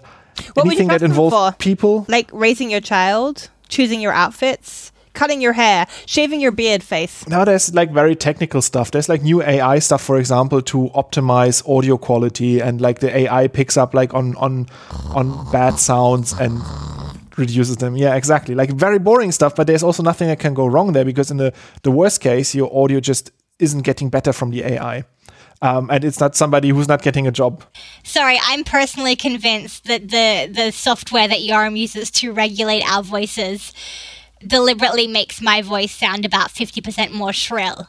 what anything that involves people, like raising your child, choosing your outfits, cutting your hair, shaving your beard face. Now there's like very technical stuff. There's like new AI stuff, for example, to optimize audio quality, and like the AI picks up like on on on bad sounds and reduces them. Yeah, exactly. Like very boring stuff, but there's also nothing that can go wrong there because in the the worst case, your audio just isn't getting better from the AI. Um, and it's not somebody who's not getting a job. Sorry, I'm personally convinced that the the software that Yoram uses to regulate our voices deliberately makes my voice sound about 50% more shrill.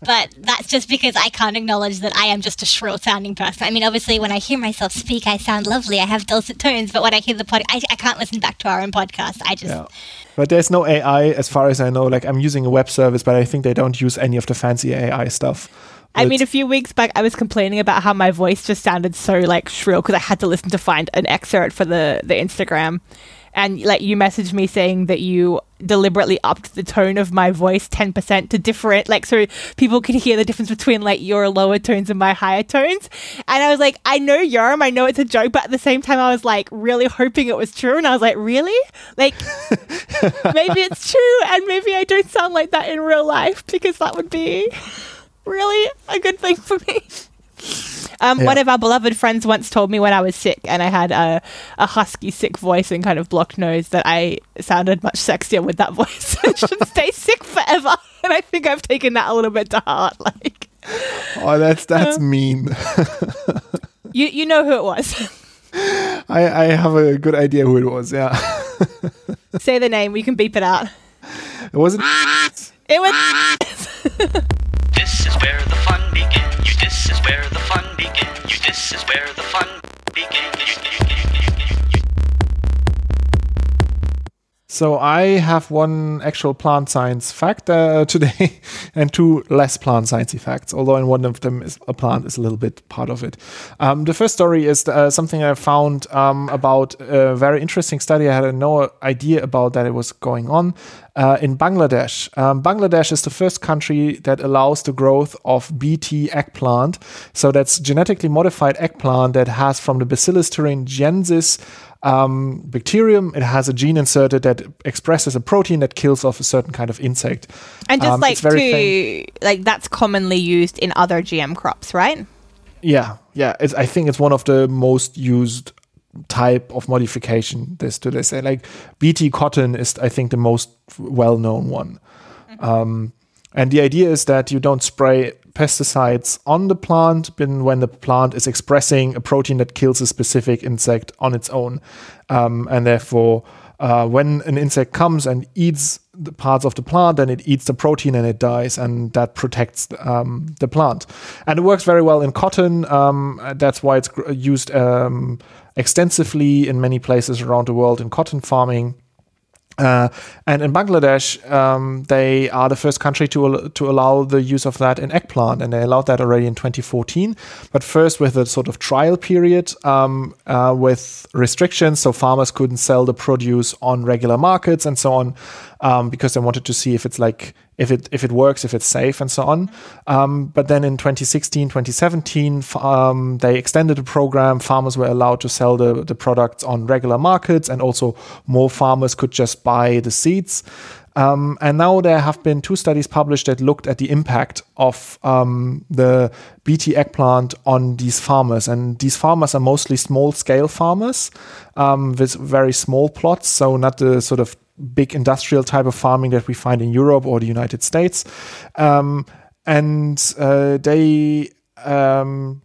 but that's just because I can't acknowledge that I am just a shrill sounding person. I mean, obviously, when I hear myself speak, I sound lovely. I have dulcet tones, but when I hear the podcast, I, I, can't listen back to our own podcast. I just. Yeah. But there's no AI as far as I know. Like, I'm using a web service, but I think they don't use any of the fancy AI stuff. I mean, a few weeks back, I was complaining about how my voice just sounded so like shrill because I had to listen to find an excerpt for the the Instagram, and like you messaged me saying that you deliberately upped the tone of my voice 10% to different like so people could hear the difference between like your lower tones and my higher tones. And i was like i know Yoram i know it's a joke but at the same time i was like really hoping it was true. And i was like really? Like maybe it's true and maybe i don't sound like that in real life because that would be really a good thing for me um, yeah. One of our beloved friends once told me when I was sick and I had a, a husky, sick voice and kind of blocked nose that I sounded much sexier with that voice. I should stay sick forever. And I think I've taken that a little bit to heart. Like, oh, that's that's um, mean. you you know who it was. I I have a good idea who it was. Yeah. Say the name. We can beep it out. It wasn't. It was. This is where the where the fun begins. So I have one actual plant science fact uh, today and two less plant science facts, although in one of them is a plant is a little bit part of it. Um, the first story is uh, something I found um, about a very interesting study. I had no idea about that it was going on uh, in Bangladesh. Um, Bangladesh is the first country that allows the growth of BT eggplant. So that's genetically modified eggplant that has from the Bacillus thuringiensis um, bacterium. It has a gene inserted that expresses a protein that kills off a certain kind of insect. And just um, like to like that's commonly used in other GM crops, right? Yeah, yeah. I think it's one of the most used type of modification. This to this, like BT cotton is, I think, the most well-known one. Mm-hmm. Um, and the idea is that you don't spray pesticides on the plant been when the plant is expressing a protein that kills a specific insect on its own. Um, and therefore, uh, when an insect comes and eats the parts of the plant, then it eats the protein and it dies, and that protects um, the plant. And it works very well in cotton. Um, that's why it's used um, extensively in many places around the world in cotton farming. Uh, and in Bangladesh, um, they are the first country to to allow the use of that in eggplant, and they allowed that already in 2014. But first, with a sort of trial period um, uh, with restrictions, so farmers couldn't sell the produce on regular markets and so on um, because they wanted to see if it's like if it if it works, if it's safe, and so on. Um, but then in 2016, 2017, um, they extended the program. Farmers were allowed to sell the the products on regular markets, and also more farmers could just buy the seeds. Um, and now there have been two studies published that looked at the impact of um, the BT eggplant on these farmers. And these farmers are mostly small scale farmers um, with very small plots, so not the sort of big industrial type of farming that we find in Europe or the United States. Um, and uh, they um,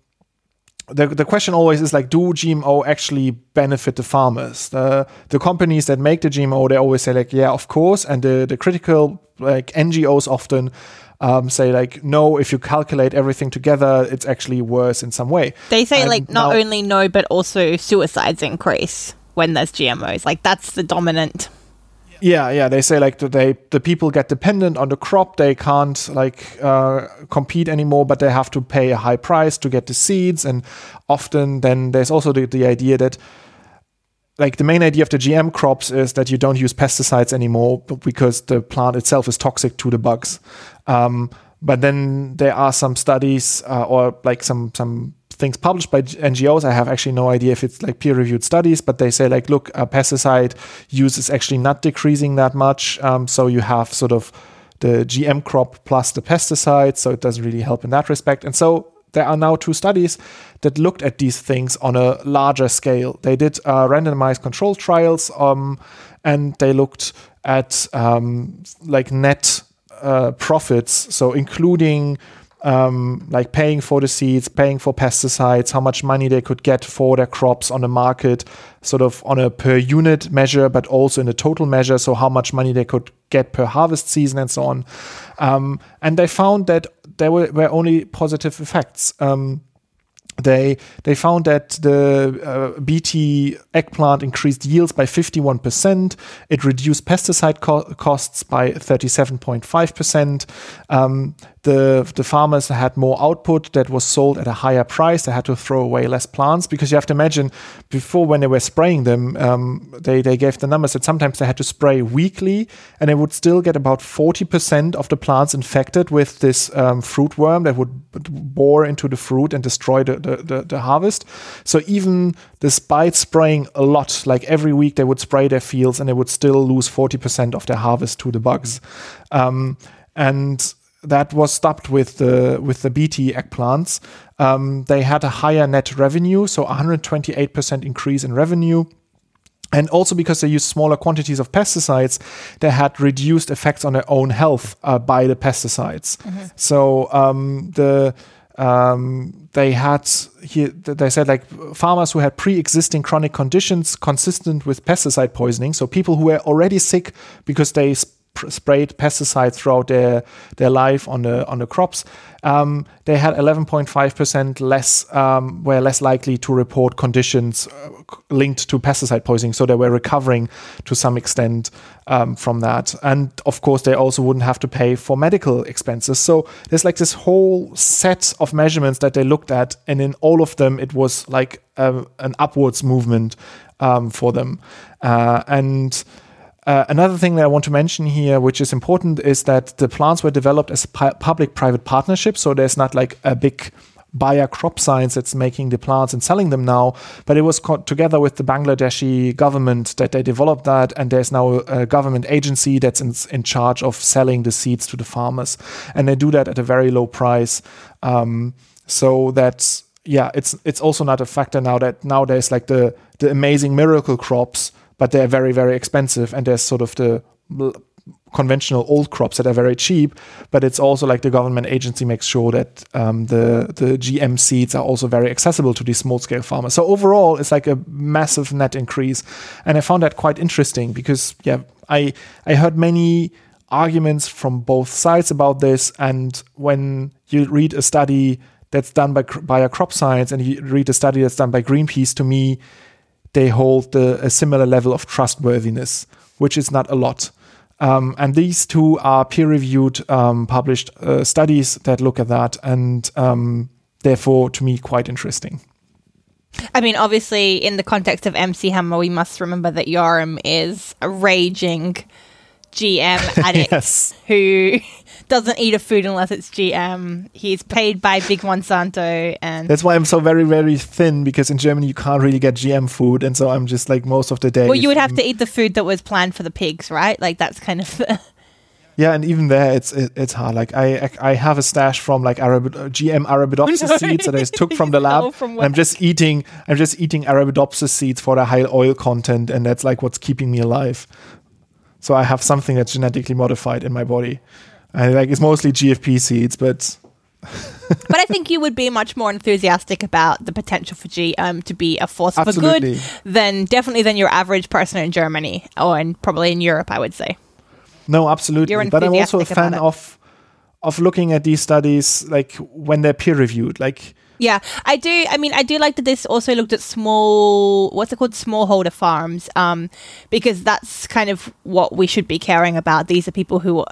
the, the question always is like, do GMO actually benefit the farmers? The, the companies that make the GMO, they always say like, yeah, of course. And the, the critical like NGOs often um, say like, no, if you calculate everything together, it's actually worse in some way. They say and like not now, only no, but also suicides increase when there's GMOs. Like that's the dominant yeah, yeah. They say like they the people get dependent on the crop. They can't like uh, compete anymore, but they have to pay a high price to get the seeds. And often, then there's also the, the idea that like the main idea of the GM crops is that you don't use pesticides anymore because the plant itself is toxic to the bugs. Um, but then there are some studies uh, or like some some things published by NGOs. I have actually no idea if it's like peer reviewed studies, but they say like, look, a pesticide use is actually not decreasing that much. Um, so you have sort of the GM crop plus the pesticide, so it doesn't really help in that respect. And so there are now two studies that looked at these things on a larger scale. They did uh, randomized control trials, um, and they looked at um, like net uh, profits, so including um, like paying for the seeds, paying for pesticides, how much money they could get for their crops on the market, sort of on a per unit measure, but also in a total measure. So how much money they could get per harvest season and so on. Um, and they found that there were, were only positive effects. Um, they they found that the uh, BT eggplant increased yields by 51%. It reduced pesticide co costs by 37.5%. Um, the the farmers had more output that was sold at a higher price. They had to throw away less plants because you have to imagine before when they were spraying them, um, they they gave the numbers that sometimes they had to spray weekly and they would still get about forty percent of the plants infected with this um, fruit worm that would bore into the fruit and destroy the, the, the, the harvest. So even despite spraying a lot, like every week they would spray their fields and they would still lose forty percent of their harvest to the bugs. Um, and that was stopped with the with the BT eggplants. Um, they had a higher net revenue, so 128% increase in revenue. And also because they used smaller quantities of pesticides, they had reduced effects on their own health uh, by the pesticides. Mm-hmm. So um, the um, they had here they said like farmers who had pre-existing chronic conditions consistent with pesticide poisoning so people who were already sick because they sprayed pesticides throughout their their life on the on the crops, um, they had 11.5% less um, were less likely to report conditions uh, linked to pesticide poisoning. So they were recovering to some extent um, from that, and of course they also wouldn't have to pay for medical expenses. So there's like this whole set of measurements that they looked at, and in all of them it was like a, um, an upwards movement um, for them, uh, and uh, another thing that I want to mention here, which is important, is that the plants were developed as pu- public-private partnerships. So there's not like a big Bayer crop science that's making the plants and selling them now, but it was co- together with the Bangladeshi government that they developed that, and there's now a government agency that's in, in charge of selling the seeds to the farmers, and they do that at a very low price. Um, so that's yeah, it's it's also not a factor now that nowadays like the the amazing miracle crops but they're very very expensive and there's sort of the conventional old crops that are very cheap but it's also like the government agency makes sure that um, the the gm seeds are also very accessible to these small scale farmers. So overall it's like a massive net increase and i found that quite interesting because yeah i i heard many arguments from both sides about this and when you read a study that's done by Bayer crop science and you read a study that's done by greenpeace to me they hold the, a similar level of trustworthiness, which is not a lot. Um, and these two are peer-reviewed, um, published uh, studies that look at that, and um, therefore, to me, quite interesting. I mean, obviously, in the context of MC Hammer, we must remember that Yoram is a raging GM addict yes. who doesn't eat a food unless it's GM. He's paid by Big Monsanto, and that's why I'm so very very thin because in Germany you can't really get GM food, and so I'm just like most of the day. Well, you would have to eat the food that was planned for the pigs, right? Like that's kind of. yeah, and even there, it's it, it's hard. Like I I have a stash from like Arab, GM Arabidopsis no. seeds that I took from the lab. Oh, from I'm just eating I'm just eating Arabidopsis seeds for the high oil content, and that's like what's keeping me alive. So I have something that's genetically modified in my body. And like it's mostly GFP seeds, but but I think you would be much more enthusiastic about the potential for GM to be a force Absolutely. for good than definitely than your average person in Germany or in probably in Europe, I would say. No, absolutely. But I'm also a fan of of looking at these studies like when they're peer reviewed. Like yeah, I do. I mean, I do like that this also looked at small, what's it called, smallholder farms, um, because that's kind of what we should be caring about. These are people who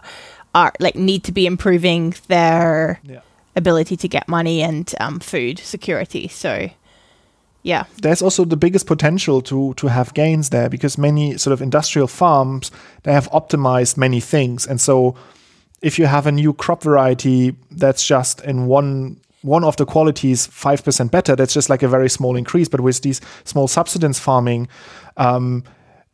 are like need to be improving their yeah. ability to get money and um, food security. So, yeah, there's also the biggest potential to to have gains there because many sort of industrial farms they have optimized many things, and so if you have a new crop variety that's just in one one of the qualities 5% better, that's just like a very small increase. But with these small subsistence farming, um,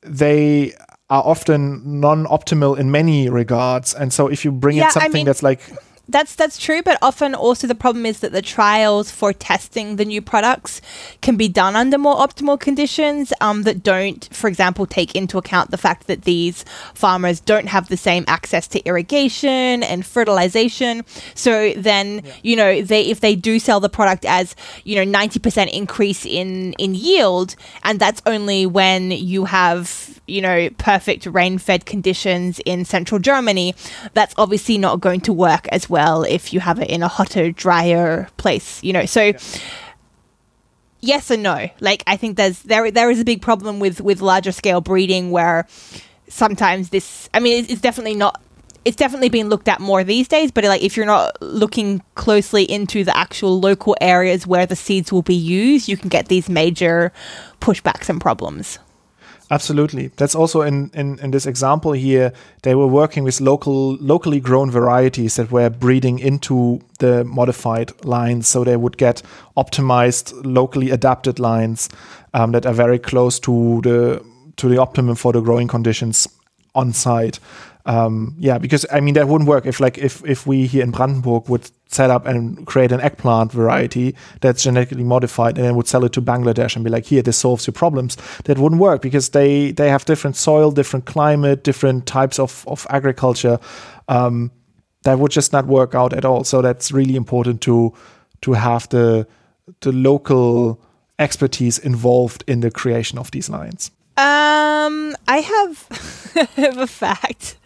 they are often non optimal in many regards. And so if you bring yeah, in something I mean, that's like that's that's true, but often also the problem is that the trials for testing the new products can be done under more optimal conditions um, that don't, for example, take into account the fact that these farmers don't have the same access to irrigation and fertilization. So then, yeah. you know, they if they do sell the product as you know ninety percent increase in in yield, and that's only when you have you know perfect rain fed conditions in central Germany, that's obviously not going to work as well well if you have it in a hotter, drier place, you know. So yeah. yes and no. Like I think there's there there is a big problem with with larger scale breeding where sometimes this I mean it's definitely not it's definitely being looked at more these days, but like if you're not looking closely into the actual local areas where the seeds will be used, you can get these major pushbacks and problems. Absolutely. That's also in, in, in this example here, they were working with local locally grown varieties that were breeding into the modified lines. So they would get optimized, locally adapted lines um, that are very close to the to the optimum for the growing conditions on site um, yeah, because I mean that wouldn't work if like if if we here in Brandenburg would set up and create an eggplant variety that's genetically modified and then would sell it to Bangladesh and be like, here, this solves your problems. That wouldn't work because they they have different soil, different climate, different types of of agriculture. Um, that would just not work out at all. So that's really important to to have the the local expertise involved in the creation of these lines. Um, I have, I have a fact.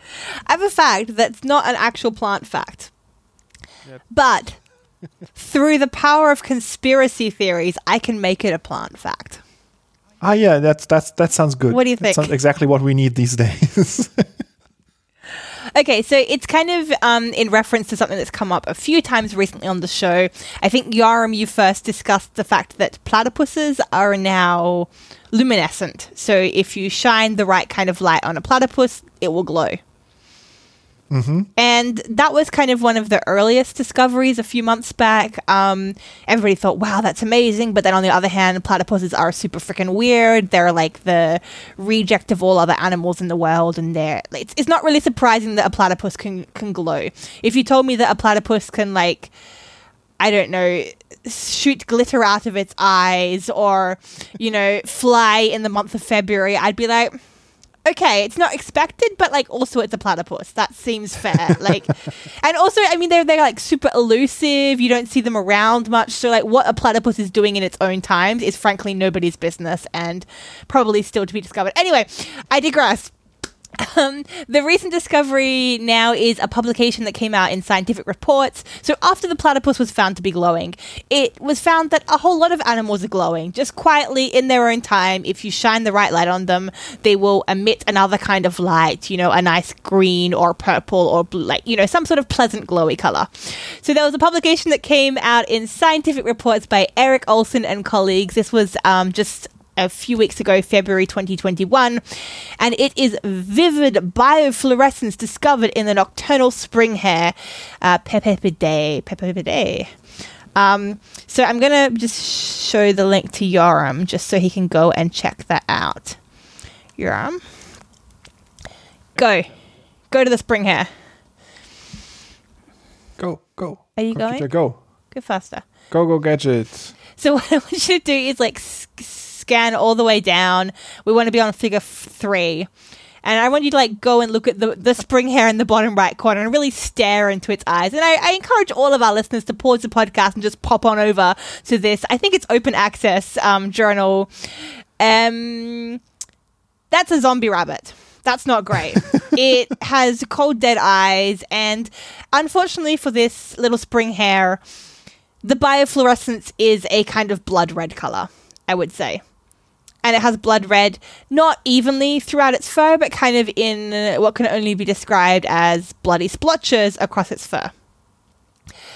I have a fact that's not an actual plant fact. Yep. But through the power of conspiracy theories, I can make it a plant fact. Ah, yeah, that's that's that sounds good. What do you think? That's exactly what we need these days. Okay, so it's kind of um, in reference to something that's come up a few times recently on the show. I think Yoram, you first discussed the fact that platypuses are now luminescent. So if you shine the right kind of light on a platypus, it will glow. Mm-hmm. And that was kind of one of the earliest discoveries a few months back. Um, everybody thought, wow, that's amazing. But then on the other hand, platypuses are super freaking weird. They're like the reject of all other animals in the world. And they're, it's, it's not really surprising that a platypus can, can glow. If you told me that a platypus can, like, I don't know, shoot glitter out of its eyes or, you know, fly in the month of February, I'd be like, okay, it's not expected, but like also it's a platypus. That seems fair. like, and also, I mean, they're they're like super elusive. You don't see them around much. So like, what a platypus is doing in its own times is frankly nobody's business and probably still to be discovered. Anyway, I digress. Um, the recent discovery now is a publication that came out in Scientific Reports. So, after the platypus was found to be glowing, it was found that a whole lot of animals are glowing just quietly in their own time. If you shine the right light on them, they will emit another kind of light, you know, a nice green or purple or blue, like, you know, some sort of pleasant glowy color. So, there was a publication that came out in Scientific Reports by Eric Olson and colleagues. This was um, just a few weeks ago, February 2021, and it is vivid biofluorescence discovered in the nocturnal spring hare, uh. Pedetidae. Um, so I'm going to just show the link to Yoram just so he can go and check that out. Yoram. Go. Go to the spring hare. Go, go. Are you Computer, going? Go. Go faster. Go, go, gadget. So what I want you to do is like scan all the way down. We want to be on figure three. And I want you to like go and look at the, the spring hare in the bottom right corner and really stare into its eyes. And I, I encourage all of our listeners to pause the podcast and just pop on over to this. I think it's open access um, journal. Um, that's a zombie rabbit. That's not great. it has cold, dead eyes, and unfortunately for this little spring hare, the biofluorescence is a kind of blood red color, I would say and it has blood red, not evenly throughout its fur, but kind of in what can only be described as bloody splotches across its fur.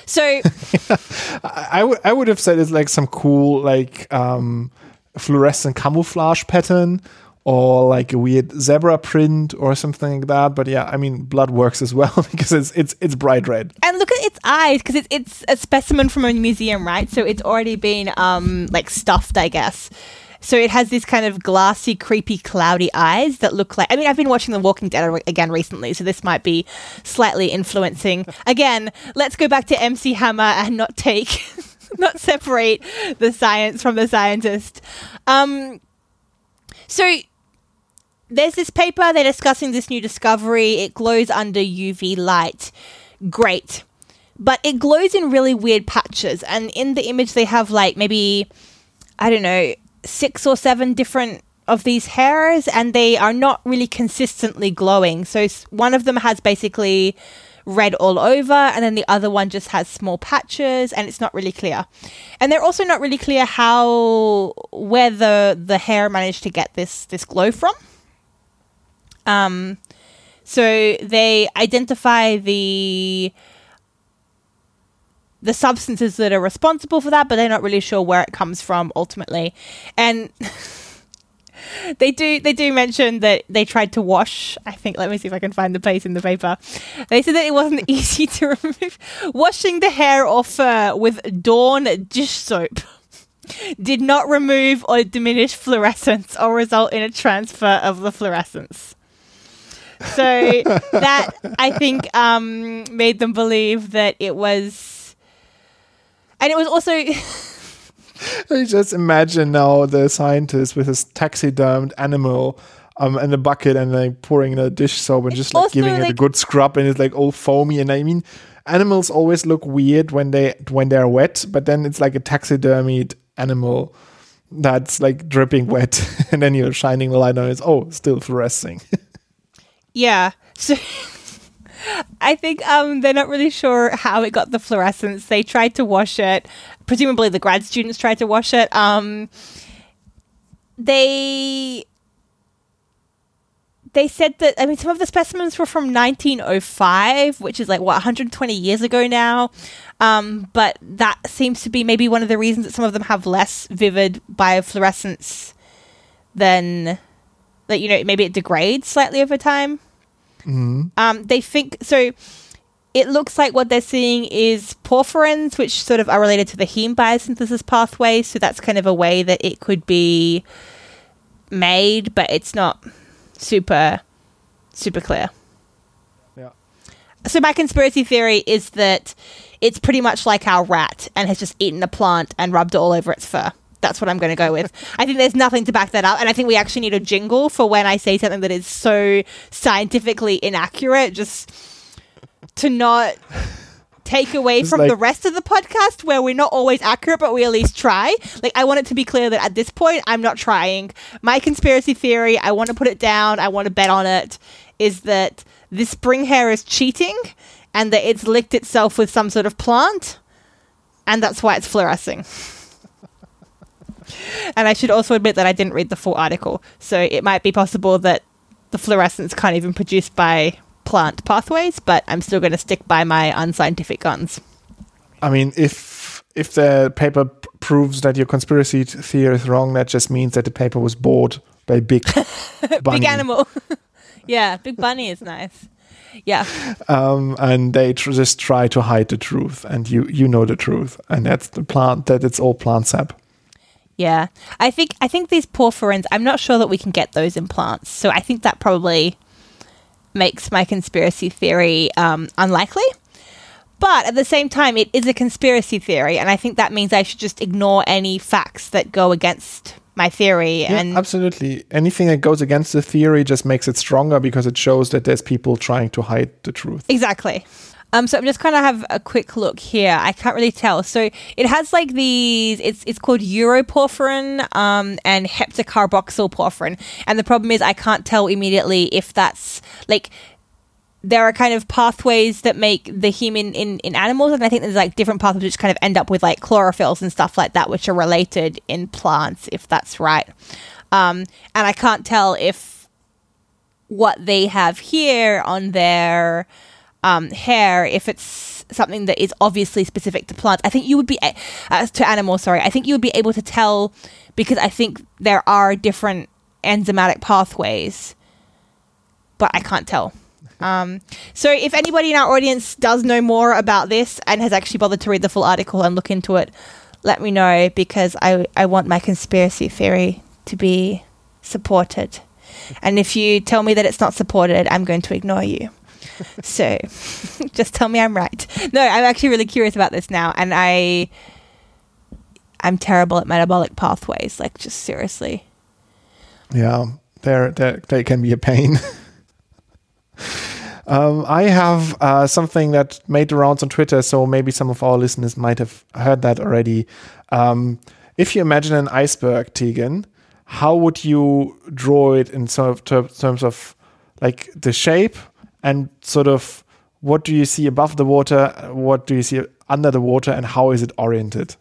So, I would I would have said it's like some cool like um, fluorescent camouflage pattern or like a weird zebra print or something like that. But yeah, I mean, blood works as well because it's it's it's bright red. And look at its eyes because it's it's a specimen from a museum, right? So it's already been um like stuffed, I guess. So it has this kind of glassy, creepy, cloudy eyes that look like. I mean, I've been watching The Walking Dead again recently, so this might be slightly influencing. Again, let's go back to MC Hammer and not take, not separate the science from the scientist. Um, so there's this paper, they're discussing this new discovery. It glows under UV light. Great. But it glows in really weird patches. And in the image, they have like maybe, I don't know, six or seven different of these hairs and they are not really consistently glowing. So one of them has basically red all over, and then the other one just has small patches, and it's not really clear. And they're also not really clear how where the the hair managed to get this this glow from. Um, so they identify the the substances that are responsible for that, but they're not really sure where it comes from ultimately. And they do they do mention that they tried to wash. I think let me see if I can find the place in the paper. They said that it wasn't easy to remove washing the hair or fur with Dawn dish soap. Did not remove or diminish fluorescence or result in a transfer of the fluorescence. So that I think um, made them believe that it was, and it was also I just imagine now the scientist with his taxidermed animal um, in a bucket and like pouring in a dish soap and just like giving like, it a good scrub and it's like all foamy. And I mean, animals always look weird when they when they're wet, but then it's like a taxidermied animal that's like dripping wet, and then you're shining the light on it. Oh, still fluorescing. yeah. So. I think um, they're not really sure how it got the fluorescence. They tried to wash it. Presumably, the grad students tried to wash it. Um, they they said that I mean some of the specimens were from 1905, which is like what 120 years ago now. Um, but that seems to be maybe one of the reasons that some of them have less vivid biofluorescence than that. You know, maybe it degrades slightly over time. Mm-hmm. Um, they think so. It looks like what they're seeing is porphyrins, which sort of are related to the heme biosynthesis pathway. So that's kind of a way that it could be made, but it's not super, super clear. Yeah. So my conspiracy theory is that it's pretty much like our rat and has just eaten a plant and rubbed it all over its fur. That's what I'm going to go with. I think there's nothing to back that up. And I think we actually need a jingle for when I say something that is so scientifically inaccurate, just to not take away from like, the rest of the podcast where we're not always accurate, but we at least try. Like, I want it to be clear that at this point, I'm not trying. My conspiracy theory, I want to put it down, I want to bet on it, is that this springhare is cheating and that it's licked itself with some sort of plant, and that's why it's fluorescing and I should also admit that I didn't read the full article, so it might be possible that the fluorescence can't even produced by plant pathways, but I'm still going to stick by my unscientific guns. I mean, if if the paper p- proves that your conspiracy theory is wrong, that just means that the paper was bought by big big animal. yeah, big bunny is nice. Yeah. Um, and they tr- just try to hide the truth, and you you know the truth, and that's the plant that it's all plant sap. Yeah, I think I think these porphyrins. I'm not sure that we can get those implants, so I think that probably makes my conspiracy theory um, unlikely. But at the same time, it is a conspiracy theory, and I think that means I should just ignore any facts that go against my theory. Yeah, and absolutely, anything that goes against the theory just makes it stronger because it shows that there's people trying to hide the truth. Exactly. Um, so I'm just kind of have a quick look here. I can't really tell. So it has like these. It's it's called uroporphyrin um, and heptacarboxyl porphyrin. And the problem is I can't tell immediately if that's like there are kind of pathways that make the human in, in animals, and I think there's like different pathways which kind of end up with like chlorophylls and stuff like that, which are related in plants, if that's right. Um, and I can't tell if what they have here on their um, hair if it's something that is obviously specific to plants. I think you would be uh, to animals. Sorry, I think you would be able to tell because I think there are different enzymatic pathways, but I can't tell. Um, so if anybody in our audience does know more about this and has actually bothered to read the full article and look into it, let me know because I I want my conspiracy theory to be supported. And if you tell me that it's not supported, I'm going to ignore you so just tell me I'm right. No, I'm actually really curious about this now, and I I'm terrible at metabolic pathways. Like, just seriously. Yeah, there, there, they can be a pain. um, I have uh, something that made the rounds on Twitter, so maybe some of our listeners might have heard that already. Um, if you imagine an iceberg, Tegan, how would you draw it in sort of terms of like the shape and sort of what do you see above the water? What do you see under the water? And how is it oriented?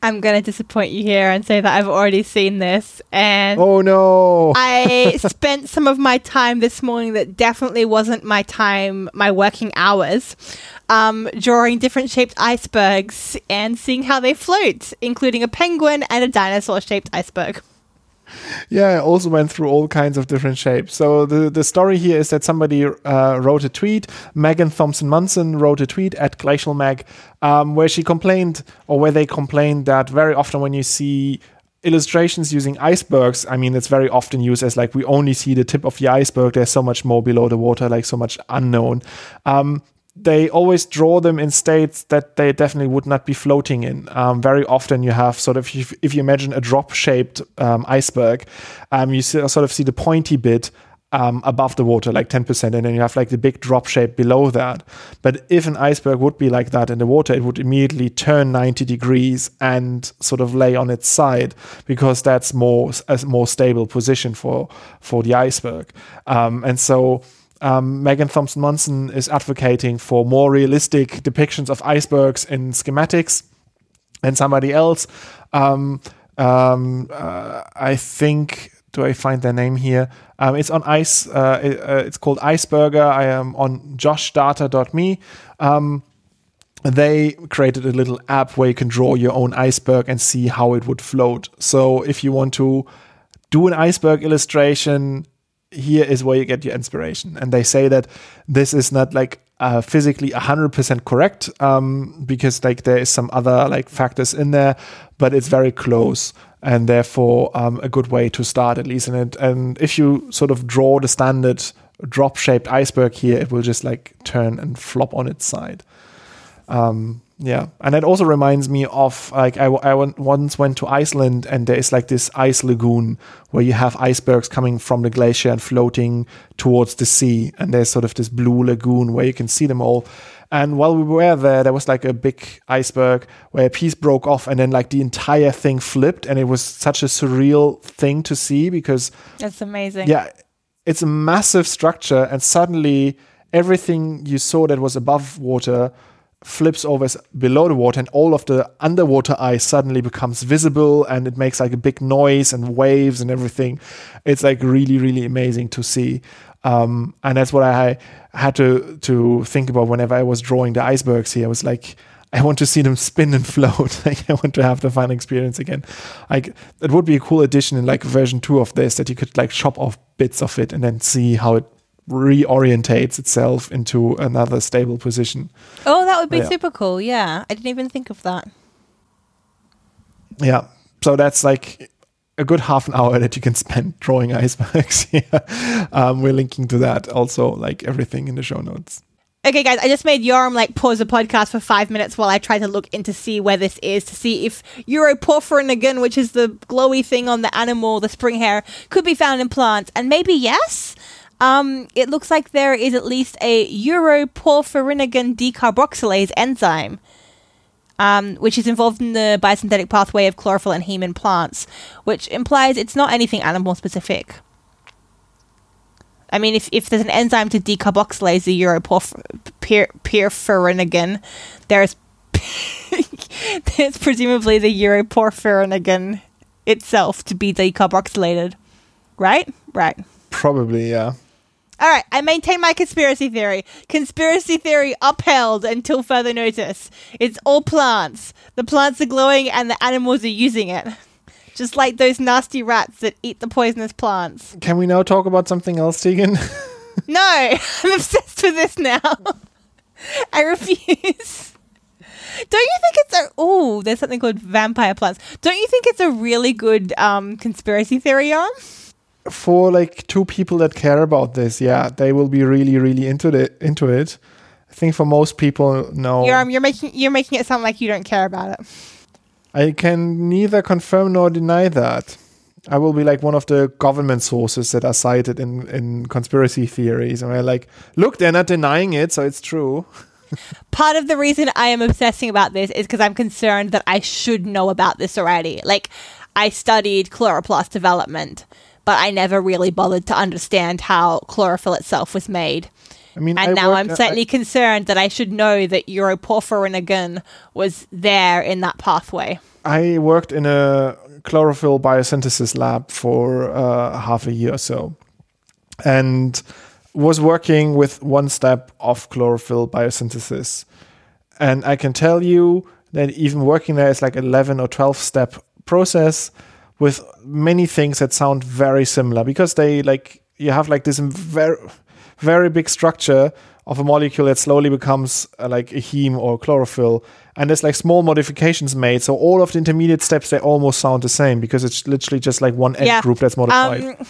I'm going to disappoint you here and say that I've already seen this. And oh no, I spent some of my time this morning that definitely wasn't my time, my working hours, um, drawing different shaped icebergs and seeing how they float, including a penguin and a dinosaur shaped iceberg yeah, I also went through all kinds of different shapes. So the, the story here is that somebody uh, wrote a tweet. Megan Thompson Munson wrote a tweet at GlacialMeg um, where she complained, or where they complained that very often when you see illustrations using icebergs, I mean, it's very often used as like we only see the tip of the iceberg. There's so much more below the water, like so much unknown. Um, they always draw them in states that they definitely would not be floating in. Um, very often, you have sort of, if if you imagine a drop shaped um, iceberg, um, you see, sort of see the pointy bit um, above the water, like 10%, and then you have like the big drop shape below that. But if an iceberg would be like that in the water, it would immediately turn 90 degrees and sort of lay on its side because that's more a more stable position for for the iceberg. Um, and so um, Megan Thompson Munson is advocating for more realistic depictions of icebergs in schematics, and somebody else, um, um, uh, I think, do I find their name here? Um, it's on ice. Uh, it, uh, it's called Iceberger. I am on joshdata.me. Um, they created a little app where you can draw your own iceberg and see how it would float. So if you want to do an iceberg illustration here is where you get your inspiration. And they say that this is not like uh, physically 100% correct um, because like there is some other like factors in there, but it's very close and therefore um, a good way to start at least in it. And if you sort of draw the standard drop shaped iceberg here, it will just like turn and flop on its side. Um, yeah, and it also reminds me of like I, I once went to Iceland and there is like this ice lagoon where you have icebergs coming from the glacier and floating towards the sea, and there's sort of this blue lagoon where you can see them all. And while we were there, there was like a big iceberg where a piece broke off, and then like the entire thing flipped, and it was such a surreal thing to see because that's amazing. Yeah, it's a massive structure, and suddenly everything you saw that was above water flips over below the water and all of the underwater ice suddenly becomes visible and it makes like a big noise and waves and everything it's like really really amazing to see um, and that's what i had to to think about whenever i was drawing the icebergs here i was like I want to see them spin and float. like I want to have the fun experience again. Like it would be a cool addition in like version two of this that you could like chop off bits of it and then see how it reorientates itself into another stable position. Oh, that would be yeah. super cool. Yeah, I didn't even think of that. Yeah, so that's like a good half an hour that you can spend drawing icebergs. yeah, um, we're linking to that also, like everything in the show notes. Okay, guys, I just made Yoram like pause the podcast for five minutes while I try to look into see where this is to see if Uroporphyrinogen, which is the glowy thing on the animal, the springhare, could be found in plants. And maybe yes, um, it looks like there is at least a uroporphyrinogen decarboxylase enzyme, um, which is involved in the biosynthetic pathway of chlorophyll and heme in plants, which implies it's not anything animal specific. I mean, if, if there's an enzyme to decarboxylase the uroporphyrinogen, there's there's presumably the uroporphyrinogen itself to be decarboxylated, right? Right. Probably, yeah. All right, I maintain my conspiracy theory. Conspiracy theory upheld until further notice. It's all plants. The plants are glowing and the animals are using it. Just like those nasty rats that eat the poisonous plants. Can we now talk about something else, Tegan? no, I'm obsessed with this now. I refuse. Don't you think it's a oh? There's something called vampire plants. Don't you think it's a really good um, conspiracy theory on? For like two people that care about this, yeah, they will be really, really into it. Into it. I think for most people, no. You're um, you're making you're making it sound like you don't care about it. I can neither confirm nor deny that. I will be like one of the government sources that are cited in, in conspiracy theories. And we're like, look, they're not denying it, so it's true. Part of the reason I am obsessing about this is because I'm concerned that I should know about this already. Like, I studied chloroplast development but I never really bothered to understand how chlorophyll itself was made. I mean, and I now worked- I'm I- slightly concerned that I should know that uroporphyrinogen was there in that pathway. I worked in a chlorophyll biosynthesis lab for uh, half a year or so, and was working with one step of chlorophyll biosynthesis. And I can tell you that even working there is like 11 or 12 step process with many things that sound very similar because they like you have like this very very big structure of a molecule that slowly becomes uh, like a heme or chlorophyll. And there's like small modifications made. So all of the intermediate steps they almost sound the same because it's literally just like one end Yeah. group that's modified. Um,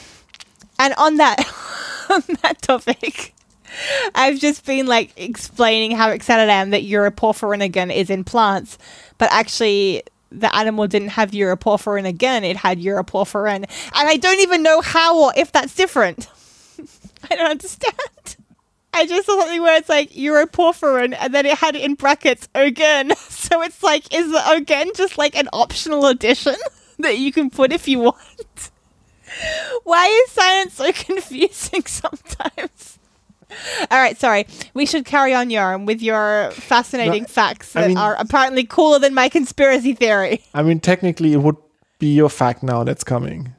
and on that on that topic, I've just been like explaining how excited I am that uroporphyrinogen is in plants, but actually the animal didn't have uroporphyrinogen, it had uroporphyrin, and I don't even know how or if that's different. I don't understand. I just saw something where it's like uroporphyrin, and then it had it in brackets ogen. So it's like, is the ogen just like an optional addition that you can put if you want? Why is science so confusing sometimes? All right, sorry. We should carry on, Yoram, with your fascinating No, facts I that mean- are apparently cooler than my conspiracy theory. i mean technically it would be your fact now that's coming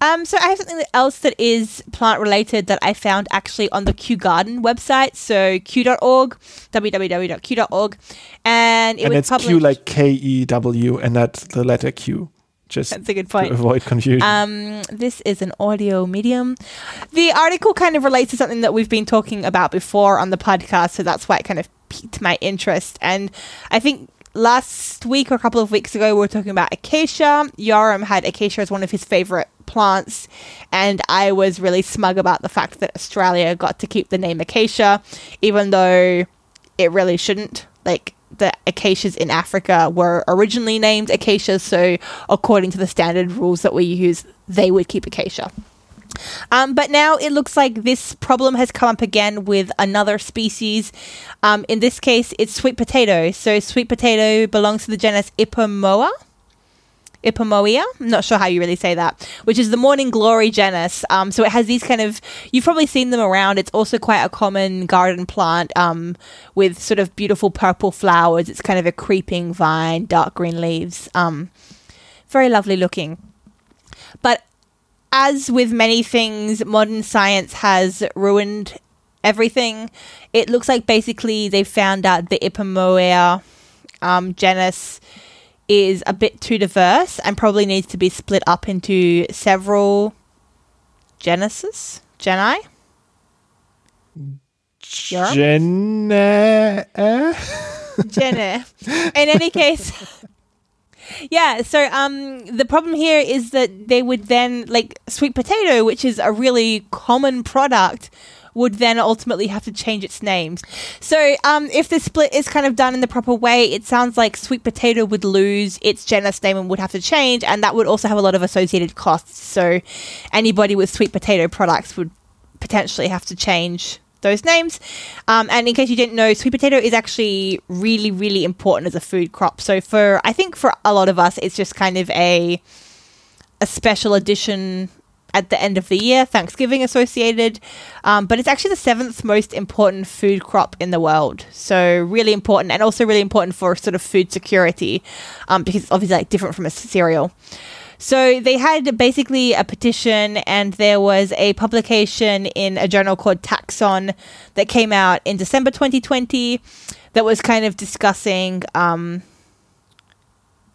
Um, so I have something else that is plant related that I found actually on the Kew Garden website. So kew.org, www.kew.org, and it and was it's published. q like k-e-w and that's the letter q just That's a good to point. avoid confusion Um, this is an audio medium. The article kind of relates to something that we've been talking about before on the podcast, so that's why it kind of piqued my interest. And I think last week or a couple of weeks ago, we were talking about acacia. Yoram had acacia as one of his favorite plants, and I was really smug about the fact that Australia got to keep the name acacia, even though it really shouldn't. Like the acacias in Africa were originally named acacia, so according to the standard rules that we use, they would keep acacia. Um, but now it looks like this problem has come up again with another species. Um, in this case, it's sweet potato. So sweet potato belongs to the genus Ipomoea. Ipomoea, I'm not sure how you really say that, which is the morning glory genus. Um, so it has these kind of, you've probably seen them around. It's also quite a common garden plant um, with sort of beautiful purple flowers. It's kind of a creeping vine, dark green leaves. Um, very lovely looking. But as with many things, modern science has ruined everything. It looks like basically they found out the Ipomoea um, genus is a bit too diverse and probably needs to be split up into several genesis, geni. Jen- Jenna. In any case, yeah. So um, the problem here is that they would then like sweet potato, which is a really common product, would then ultimately have to change its names. So um, if the split is kind of done in the proper way, it sounds like sweet potato would lose its genus name and would have to change, and that would also have a lot of associated costs. So anybody with sweet potato products would potentially have to change those names. Um, and in case you didn't know, sweet potato is actually really, really important as a food crop. So for I think for a lot of us, it's just kind of a a special edition at the end of the year, Thanksgiving associated. Um, but it's actually the seventh most important food crop in the world. So really important, and also really important for sort of food security, um, because it's obviously like different from a cereal. So they had basically a petition, and there was a publication in a journal called Taxon that came out in December 2020 that was kind of discussing um,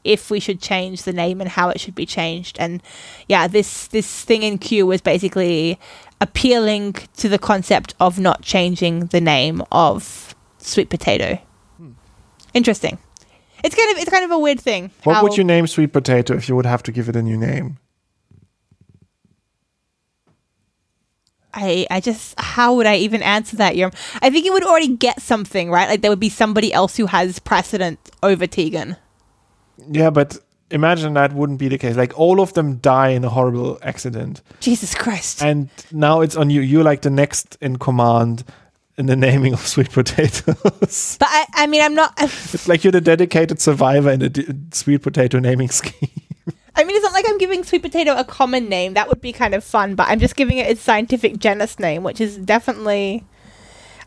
if we should change the name and how it should be changed. And yeah, this this thing in Kew was basically appealing to the concept of not changing the name of sweet potato. Hmm. Interesting. It's kind of it's kind of a weird thing. What would you name sweet potato if you would have to give it a new name? I, I just how would I even answer that? Yerm? I think it would already get something right. Like there would be somebody else who has precedent over Tegan. Yeah, but imagine that wouldn't be the case. Like all of them die in a horrible accident, Jesus Christ! and now it's on you. You're like the next in command in the naming of sweet potatoes. but I, I mean, I'm not. it's like you're the dedicated survivor in the d- sweet potato naming scheme. I mean, it's not like I'm giving sweet potato a common name. That would be kind of fun. But I'm just giving it its scientific genus name, which is definitely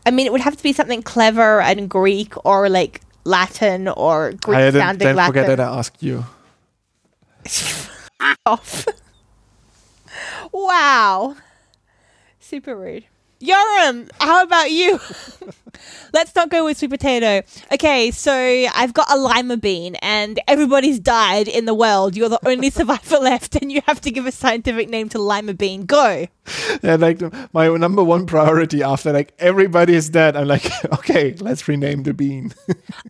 I mean, it would have to be something clever and Greek or like Latin or Greek I sounding don't Latin. forget that I asked you. off. wow. Super rude. Yoram, how about you? Let's not go with sweet potato. Okay, so I've got a lima bean and everybody's died in the world. You're the only survivor left and you have to give a scientific name to lima bean. Go. Yeah, like my number one priority after like everybody is dead, I'm like, okay, let's rename the bean.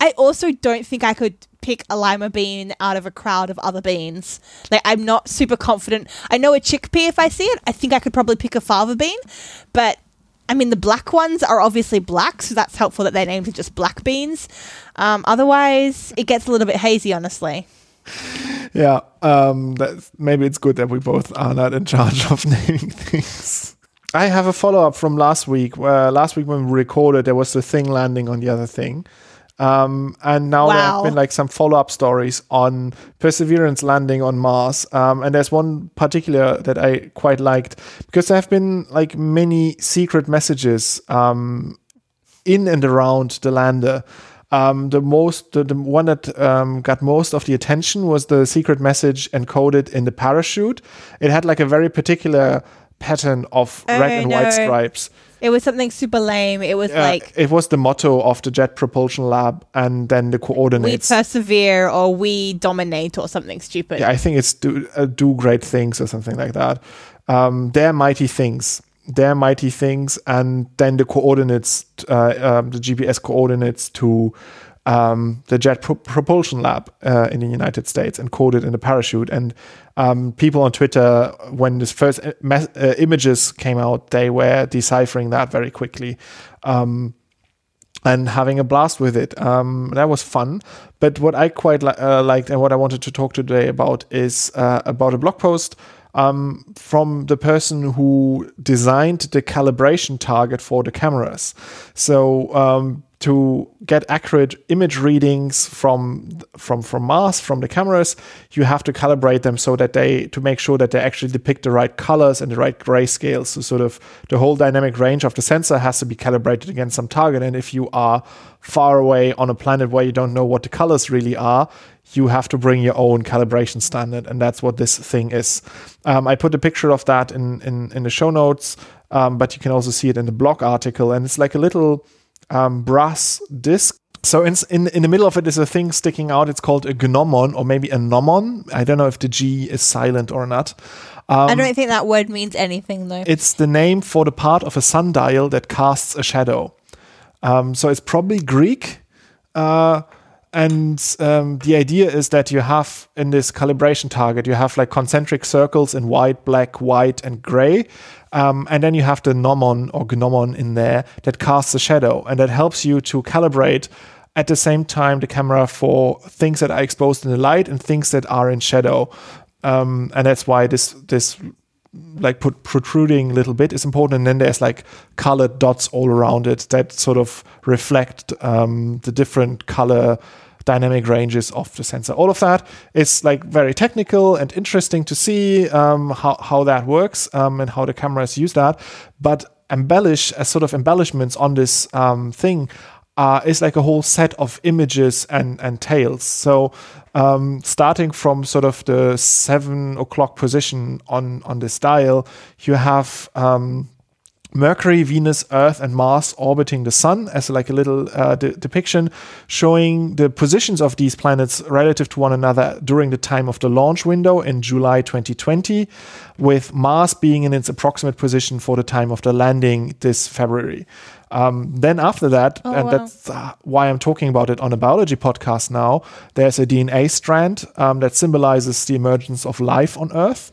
I also don't think I could pick a lima bean out of a crowd of other beans. Like I'm not super confident. I know a chickpea if I see it. I think I could probably pick a fava bean, but I mean, the black ones are obviously black, so that's helpful that their names are just black beans. Um, otherwise, it gets a little bit hazy, honestly. Yeah, um, maybe it's good that we both are not in charge of naming things. I have a follow up from last week. Where last week when we recorded, there was the thing landing on the other thing. Um, and now wow. there have been like some follow up stories on Perseverance landing on Mars. Um, and there's one particular that I quite liked because there have been like many secret messages um, in and around the lander. Um, the most, the, the one that um, got most of the attention was the secret message encoded in the parachute. It had like a very particular pattern of red and no. white stripes. It was something super lame. It was like it was the motto of the Jet Propulsion Lab, and then the coordinates. We persevere, or we dominate, or something stupid. Yeah, I think it's do uh, do great things or something like that. Um, they're mighty things. They're mighty things, and then the coordinates, uh, um, the GPS coordinates to um, the Jet Pro- Propulsion Lab uh, in the United States and coded in a parachute. And um, people on Twitter, when this first uh, uh, images came out, they were deciphering that very quickly. Um, and having a blast with it. Um, that was fun. But what I quite li- uh, liked and what I wanted to talk today about is uh, about a blog post um, from the person who designed the calibration target for the cameras. So um, to get accurate image readings from from from Mars from the cameras, you have to calibrate them so that they to make sure that they actually depict the right colors and the right grayscale. So sort of the whole dynamic range of the sensor has to be calibrated against some target. And if you are far away on a planet where you don't know what the colors really are, you have to bring your own calibration standard, and that's what this thing is. Um, I put a picture of that in in, in the show notes, um, but you can also see it in the blog article, and it's like a little um, brass disc. So in, in in the middle of it is a thing sticking out. It's called a gnomon or maybe a nomon. I don't know if the G is silent or not. Um, I don't think that word means anything though. It's the name for the part of a sundial that casts a shadow. Um, so it's probably Greek. Uh, and um, the idea is that you have in this calibration target, you have like concentric circles in white, black, white, and gray. Um, and then you have the gnomon or gnomon in there that casts a shadow, and that helps you to calibrate at the same time the camera for things that are exposed in the light and things that are in shadow. Um, and that's why this this like put protruding little bit is important and then there's like colored dots all around it that sort of reflect um, the different color dynamic ranges of the sensor. All of that is like very technical and interesting to see um, how, how that works um, and how the cameras use that. But embellish as sort of embellishments on this um, thing uh, is like a whole set of images and, and tales. So um, starting from sort of the seven o'clock position on, on this dial, you have um, Mercury, Venus, Earth, and Mars orbiting the Sun as like a little uh, de- depiction showing the positions of these planets relative to one another during the time of the launch window in July 2020, with Mars being in its approximate position for the time of the landing this February. Um, then after that, oh, and wow. that's uh, why I'm talking about it on a biology podcast now, there's a DNA strand um, that symbolizes the emergence of life on Earth.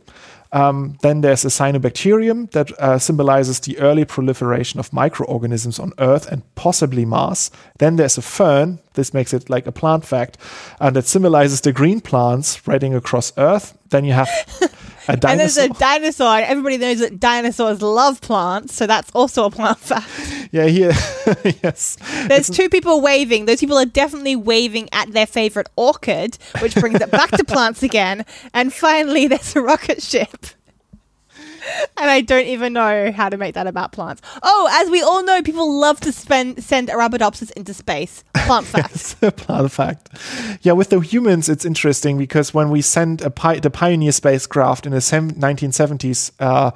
Um, then there's a cyanobacterium that uh, symbolizes the early proliferation of microorganisms on Earth and possibly Mars. Then there's a fern. This makes it like a plant fact, and that symbolizes the green plants spreading across Earth. Then you have. and there's a dinosaur. Everybody knows that dinosaurs love plants, so that's also a plant fact. Yeah, here, yes. There's two people waving. Those people are definitely waving at their favorite orchid, which brings it back to plants again. And finally, there's a rocket ship. And I don't even know how to make that about plants. Oh, as we all know, people love to spend send Arabidopsis into space. Plant fact. plant fact. Yeah, with the humans, it's interesting because when we sent a pi- the Pioneer spacecraft in the 1970s uh,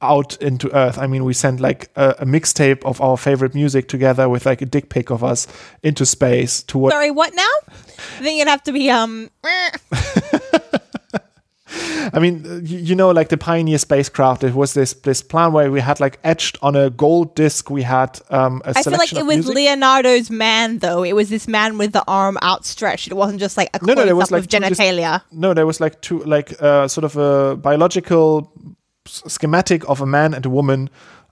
out into Earth, I mean, we sent like a, a, mixtape of our favorite music together with like a dick pic of us into space. To what? Sorry, what now? I think it'd have to be um. I mean, you know, like the Pioneer spacecraft, it was this this plan where we had like etched on a gold disc. We had um, a I feel like it was music. Leonardo's man, though. It was this man with the arm outstretched. It wasn't just like a no, no. There was like genitalia. Just, no, there was like two, like uh, sort of a biological schematic of a man and a woman,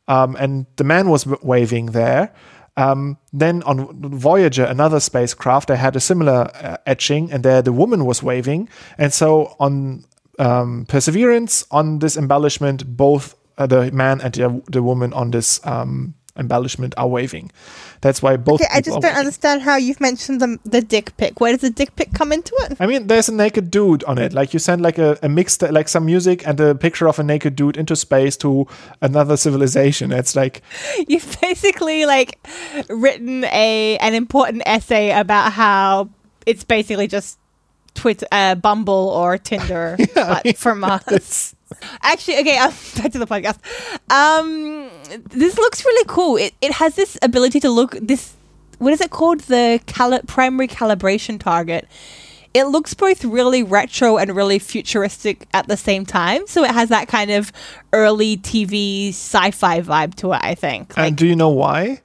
um, and the man was waving there. Um, then on Voyager, another spacecraft, they had a similar uh, etching, and there the woman was waving. And so on um, Perseverance, on this embellishment, both uh, the man and the, the woman on this um, embellishment are waving. That's why both. Okay, I just don't understand how you've mentioned the the dick pic. Where does the dick pic come into it? I mean, there's a naked dude on it. Like you send like a, a mixed like some music and a picture of a naked dude into space to another civilization. It's like you've basically like written a an important essay about how it's basically just Twitter, uh, Bumble or Tinder, yeah, but. Actually, okay, um, back to the podcast. Um, this looks really cool. It it has this ability to look this. What is it called? The cali- primary calibration target. It looks both really retro and really futuristic at the same time. So it has that kind of early TV sci-fi vibe to it. I think. Like, and do you know why?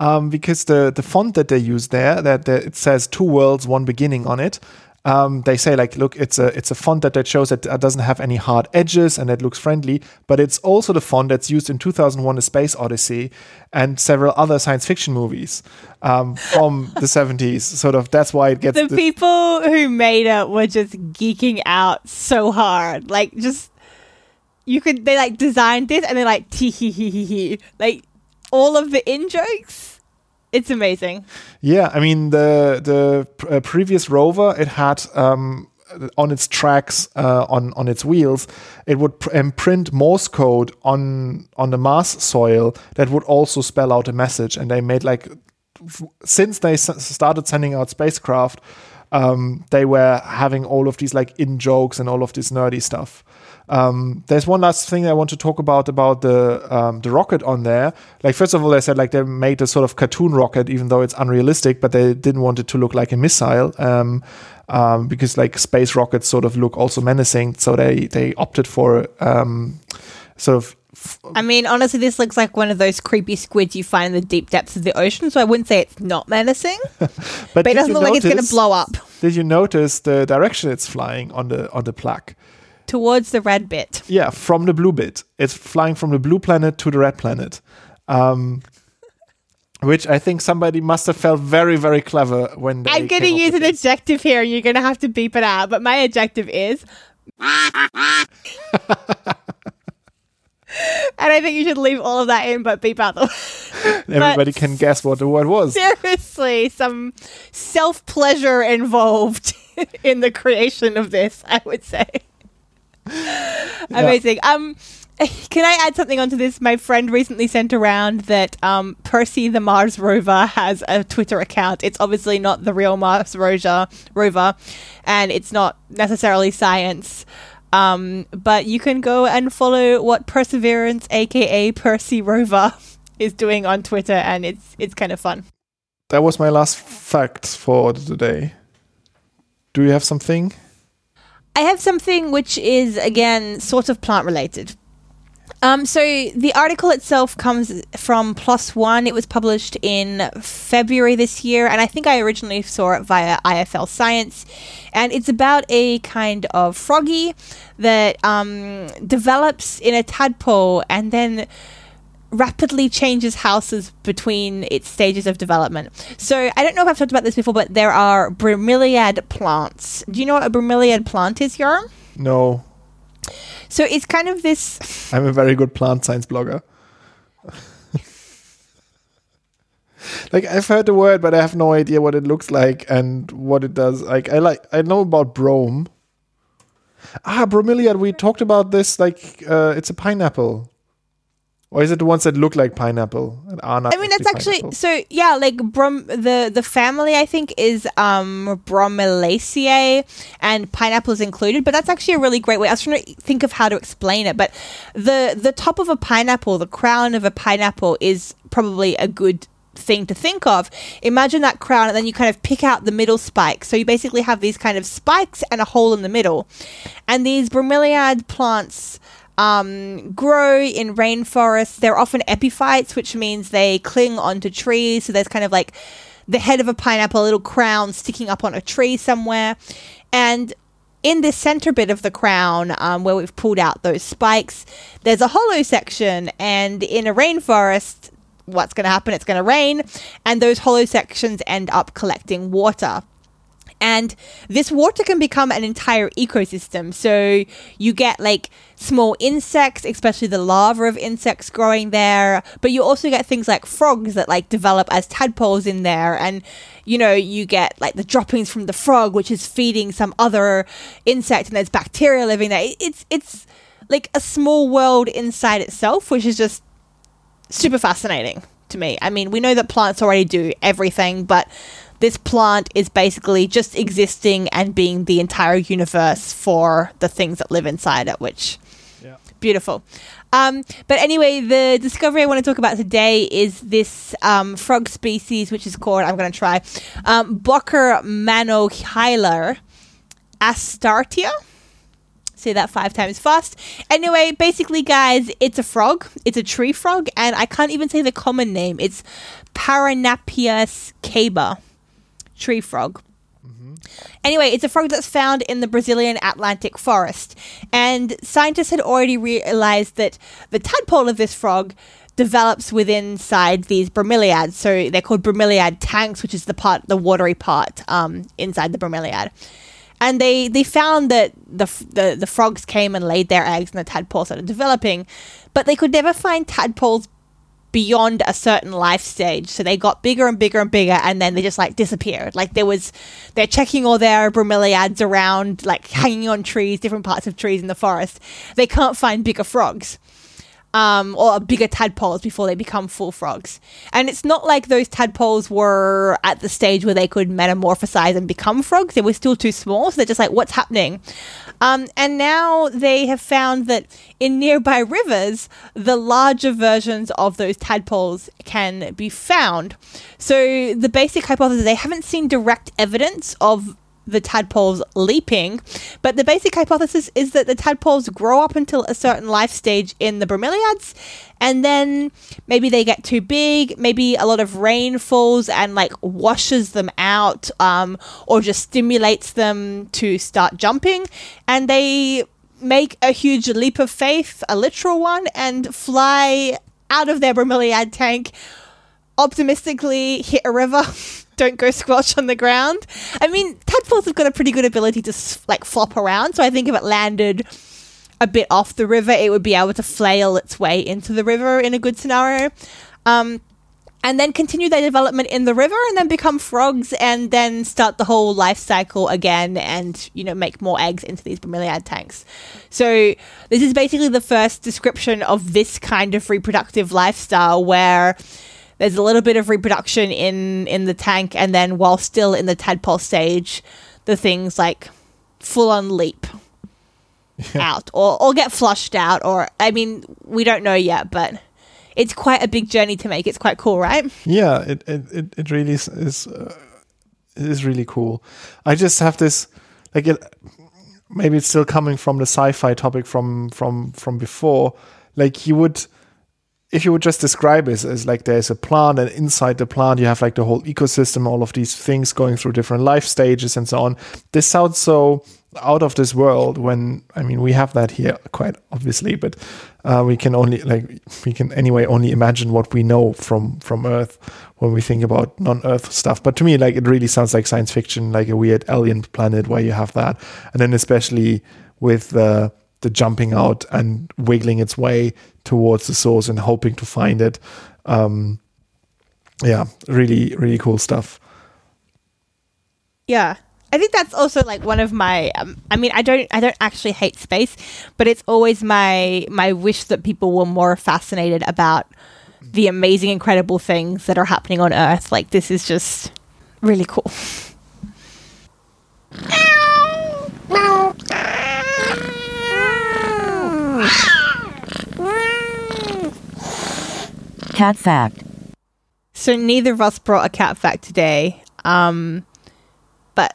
Um, because the the font that they use there, that, that it says two worlds, one beginning on it um, they say like, look, it's a it's a font that, that shows that it doesn't have any hard edges and it looks friendly, but it's also the font that's used in 2001: A Space Odyssey and several other science fiction movies um, from the 70s. Sort of that's why it gets the, the people who made it were just geeking out so hard, like just you could they like designed this and they're like tee hee hee hee hee like all of the in jokes it's amazing. Yeah, I mean the the uh, previous rover it had um, on its tracks uh, on on its wheels it would pr- imprint Morse code on on the Mars soil that would also spell out a message, and they made like f- since they s- started sending out spacecraft. Um, they were having all of these like in jokes and all of this nerdy stuff. Um, there's one last thing I want to talk about about the um, the rocket on there. Like first of all, they said like they made a sort of cartoon rocket, even though it's unrealistic, but they didn't want it to look like a missile. Um, um, because like space rockets sort of look also menacing, so they they opted for um, sort of I mean, honestly, this looks like one of those creepy squids you find in the deep depths of the ocean. So I wouldn't say it's not menacing, but, but it doesn't look notice, like it's going to blow up. Did you notice the direction it's flying on the on the plaque? Towards the red bit. Yeah, from the blue bit. It's flying from the blue planet to the red planet. Um, which I think somebody must have felt very, very clever when they. I'm going to use an adjective here, and you're going to have to beep it out. But my adjective is. and I think you should leave all of that in, but beep out the. Everybody can guess what the word was. Seriously, some self pleasure involved in the creation of this, I would say. Amazing. Um, can I add something onto this? My friend recently sent around that um, Percy the Mars rover has a Twitter account. It's obviously not the real Mars rover, rover and it's not necessarily science. Um, but you can go and follow what Perseverance, aka Percy Rover, is doing on Twitter, and it's it's kind of fun. That was my last fact for today. Do you have something? I have something which is, again, sort of plant related. Um, so the article itself comes from One. It was published in February this year, and I think I originally saw it via IFL Science. And it's about a kind of froggy that um, develops in a tadpole and then rapidly changes houses between its stages of development. So I don't know if I've talked about this before, but there are bromeliad plants. Do you know what a bromeliad plant is, Yoram? No. So it's kind of this. I'm a very good plant science blogger. like I've heard the word, but I have no idea what it looks like and what it does. Like I like I know about brome. Ah, bromeliad. We talked about this. Like, uh, it's a pineapple. Or is it the ones that look like pineapple and are not? I mean, that's actually pineapple? so. Yeah, like brom the the family I think is um Bromeliaceae and pineapple is included. But that's actually a really great way. I was trying to think of how to explain it, but the the top of a pineapple, the crown of a pineapple, is probably a good thing to think of. Imagine that crown, and then you kind of pick out the middle spike. So you basically have these kind of spikes and a hole in the middle, and these bromeliad plants um, grow in rainforests. They're often epiphytes, which means they cling onto trees. So there's kind of like the head of a pineapple, a little crown sticking up on a tree somewhere. And in this center bit of the crown, um, where we've pulled out those spikes, there's a hollow section. And in a rainforest, what's going to happen? It's going to rain, and those hollow sections end up collecting water. And this water can become an entire ecosystem. So you get like small insects, especially the larvae of insects growing there. But you also get things like frogs that like develop as tadpoles in there. And, you know, you get like the droppings from the frog, which is feeding some other insect and there's bacteria living there. It's, it's like a small world inside itself, which is just super fascinating to me. I mean, we know that plants already do everything, but this plant is basically just existing and being the entire universe for the things that live inside it, which yeah. beautiful. Um, but anyway, the discovery I want to talk about today is this um, frog species, which is called, I'm going to try, um, Bocker manohylar astartia. Say that five times fast. Anyway, basically, guys, it's a frog. It's a tree frog, and I can't even say the common name. It's Paranapias ceiba tree frog. Mm-hmm. Anyway, it's a frog that's found in the Brazilian Atlantic forest. And scientists had already realized that the tadpole of this frog develops within inside these bromeliads. So they're called bromeliad tanks, which is the part, the watery part um, inside the bromeliad. And they, they found that the, the the frogs came and laid their eggs, and the tadpoles started developing, but they could never find tadpoles beyond a certain life stage. So they got bigger and bigger and bigger, and then they just like disappeared. Like there was, they're checking all their bromeliads around, like hanging on trees, different parts of trees in the forest. They can't find bigger frogs um, or bigger tadpoles before they become full frogs. And it's not like those tadpoles were at the stage where they could metamorphosize and become frogs. They were still too small. So they're just like, what's happening? Um, and now they have found that in nearby rivers, the larger versions of those tadpoles can be found. So the basic hypothesis, they haven't seen direct evidence of the tadpoles leaping, but the basic hypothesis is that the tadpoles grow up until a certain life stage in the bromeliads, and then maybe they get too big, maybe a lot of rain falls and like washes them out, um, or just stimulates them to start jumping, and they make a huge leap of faith, a literal one, and fly out of their bromeliad tank optimistically hit a river don't go squelch on the ground. I mean, tadpoles have got a pretty good ability to like flop around, so I think if it landed a bit off the river, it would be able to flail its way into the river in a good scenario. Um, and then continue their development in the river and then become frogs and then start the whole life cycle again and you know make more eggs into these bromeliad tanks so this is basically the first description of this kind of reproductive lifestyle where there's a little bit of reproduction in in the tank, and then while still in the tadpole stage, the things like full on leap out or or get flushed out, or I mean, we don't know yet, but it's quite a big journey to make. It's quite cool, right? Yeah, it it it really is is, uh, is really cool. I just have this like it, maybe it's still coming from the sci-fi topic from from from before. Like you would if you would just describe it as like there's a plant and inside the plant you have like the whole ecosystem all of these things going through different life stages and so on. This sounds so out of this world when i mean we have that here quite obviously but uh, we can only like we can anyway only imagine what we know from from earth when we think about non-earth stuff. But to me like it really sounds like science fiction like a weird alien planet where you have that. And then especially with the the jumping out and wiggling its way towards the source and hoping to find it. Um, yeah, really, really cool stuff. Yeah. I think that's also like one of my. Um, I mean, I don't. I don't actually hate space, but it's always my my wish that people were more fascinated about the amazing, incredible things that are happening on Earth. Like this is just really cool. Cat fact. So neither of us brought a cat fact today. Um, but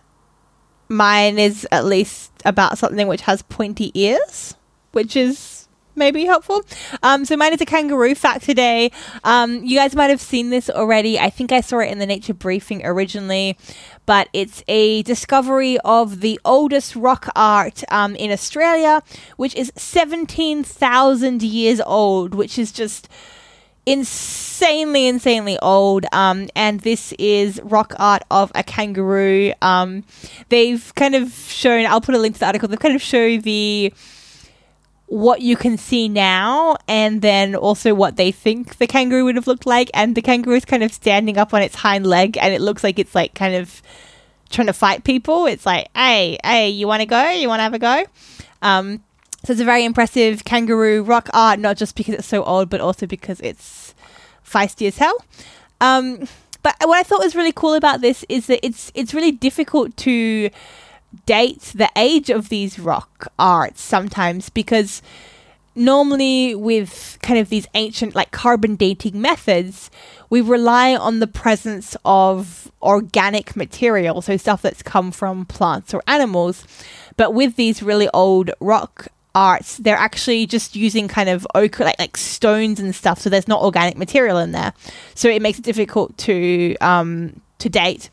mine is at least about something which has pointy ears, which is maybe helpful. Um, so mine is a kangaroo fact today. Um, you guys might have seen this already. I think I saw it in the Nature Briefing originally, but it's a discovery of the oldest rock art um, in Australia, which is 17,000 years old, which is just insanely, insanely old. Um, and this is rock art of a kangaroo. Um, they've kind of shown, I'll put a link to the article, they've kind of shown the what you can see now and then also what they think the kangaroo would have looked like and the kangaroo is kind of standing up on its hind leg and it looks like it's like kind of trying to fight people it's like hey hey you want to go you want to have a go um, so it's a very impressive kangaroo rock art, not just because it's so old, but also because it's feisty as hell. Um, but what I thought was really cool about this is that it's it's really difficult to date the age of these rock arts sometimes because normally with kind of these ancient like carbon dating methods we rely on the presence of organic material so stuff that's come from plants or animals but with these really old rock arts, they're actually just using kind of like, like stones and stuff. So there's not organic material in there. So it makes it difficult to um, to date.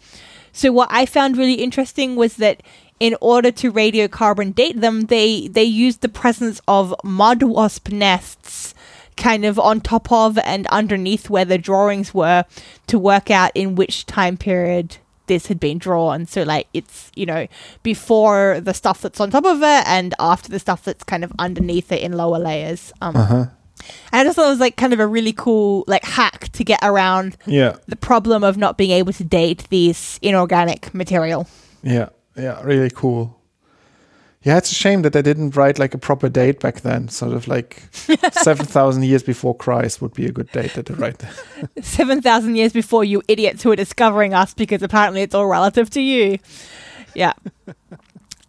So what I found really interesting was that in order to radiocarbon date them, they they used the presence of mud wasp nests kind of on top of and underneath where the drawings were to work out in which time period this had been drawn. So like it's you know before the stuff that's on top of it and after the stuff that's kind of underneath it in lower layers. Um, uh-huh. And I just thought it was like kind of a really cool like hack to get around yeah. the problem of not being able to date these inorganic material. Yeah, yeah, really cool. Yeah, it's a shame that they didn't write like a proper date back then. Sort of like 7,000 years before Christ would be a good date to write. 7,000 years before you idiots who are discovering us because apparently it's all relative to you. Yeah.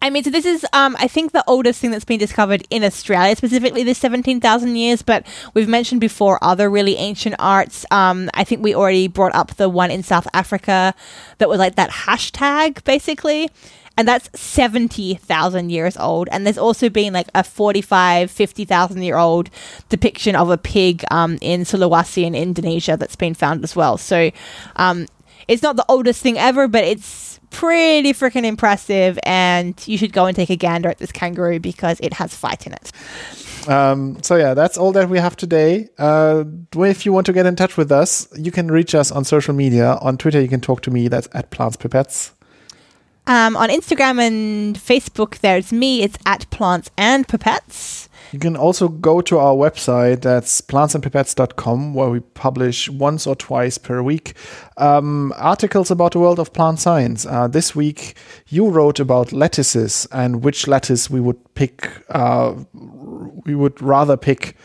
I mean, so this is, um, I think, the oldest thing that's been discovered in Australia, specifically the 17,000 years, but we've mentioned before other really ancient arts. Um, I think we already brought up the one in South Africa that was like that hashtag, basically and that's 70,000 years old. And there's also been like a 45, 50,000 year old depiction of a pig um, in Sulawesi in Indonesia that's been found as well. So um, it's not the oldest thing ever, but it's pretty freaking impressive. And you should go and take a gander at this kangaroo because it has fight in it. Um, so yeah, that's all that we have today. Uh, if you want to get in touch with us, you can reach us on social media. On Twitter, you can talk to me. That's at Plants Pipettes. Um, on Instagram and Facebook, there's me. It's at Plants and Pipettes. You can also go to our website, that's plantsandpipettes.com, where we publish once or twice per week um, articles about the world of plant science. Uh, this week, you wrote about lettuces and which lettuce we would pick, uh, we would rather pick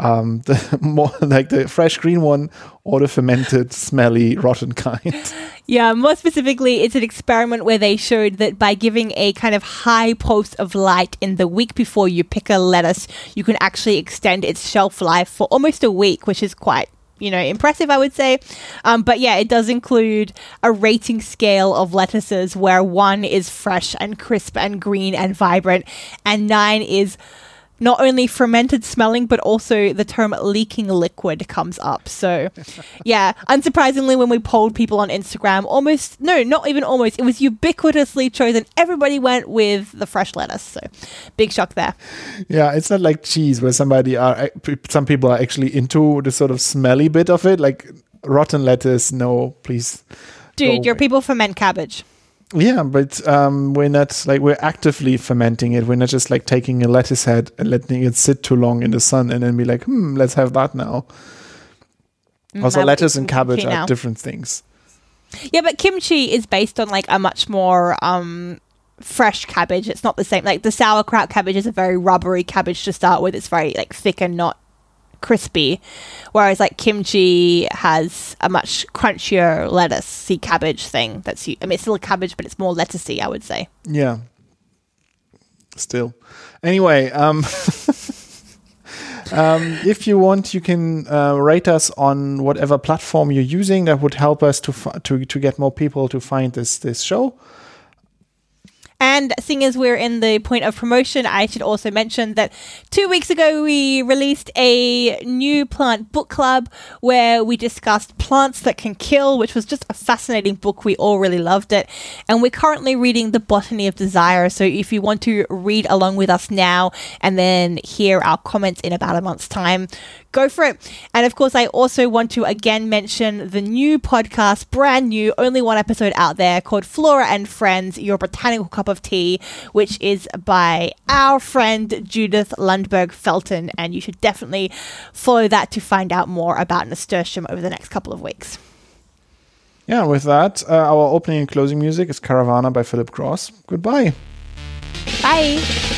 um, the more like the fresh green one or the fermented, smelly, rotten kind. Yeah, more specifically, it's an experiment where they showed that by giving a kind of high pulse of light in the week before you pick a lettuce, you can actually extend its shelf life for almost a week, which is quite you know, impressive, I would say. Um, but yeah, it does include a rating scale of lettuces where one is fresh and crisp and green and vibrant, and nine is not only fermented smelling, but also the term leaking liquid comes up. So, yeah, unsurprisingly, when we polled people on Instagram, almost, no, not even almost, it was ubiquitously chosen. Everybody went with the fresh lettuce. So, big shock there. Yeah, it's not like cheese where somebody are, eh, some people are actually into the sort of smelly bit of it, like rotten lettuce. No, please. Dude, your people ferment cabbage. Yeah, but um, we're not like we're actively fermenting it. We're not just like taking a lettuce head and letting it sit too long in the sun and then be like, hmm, let's have that now. Mm, also, lettuce and cabbage are different things. Yeah, but kimchi is based on like a much more um fresh cabbage. It's not the same. Like the sauerkraut cabbage is a very rubbery cabbage to start with. It's very like thick and not crispy, whereas like kimchi has a much crunchier lettucey cabbage thing. That's I mean it's still a cabbage, but it's more lettucey. I would say. Yeah. Still, anyway, um, um, if you want, you can uh, rate us on whatever platform you're using. That would help us to to to get more people to find this this show. And seeing as we're in the point of promotion, I should also mention that two weeks ago we released a new plant book club where we discussed plants that can kill, which was just a fascinating book. We all really loved it. And we're currently reading The Botany of Desire. So if you want to read along with us now and then hear our comments in about a month's time, go for it. And of course, I also want to again mention the new podcast, brand new, only one episode out there called Flora and Friends, Your Botanical Cup of Tea, which is by our friend Judith Lundberg Felton. And you should definitely follow that to find out more about nasturtium over the next couple of weeks. Yeah, with that, uh, our opening and closing music is Caravana by Philip Cross. Goodbye. Bye.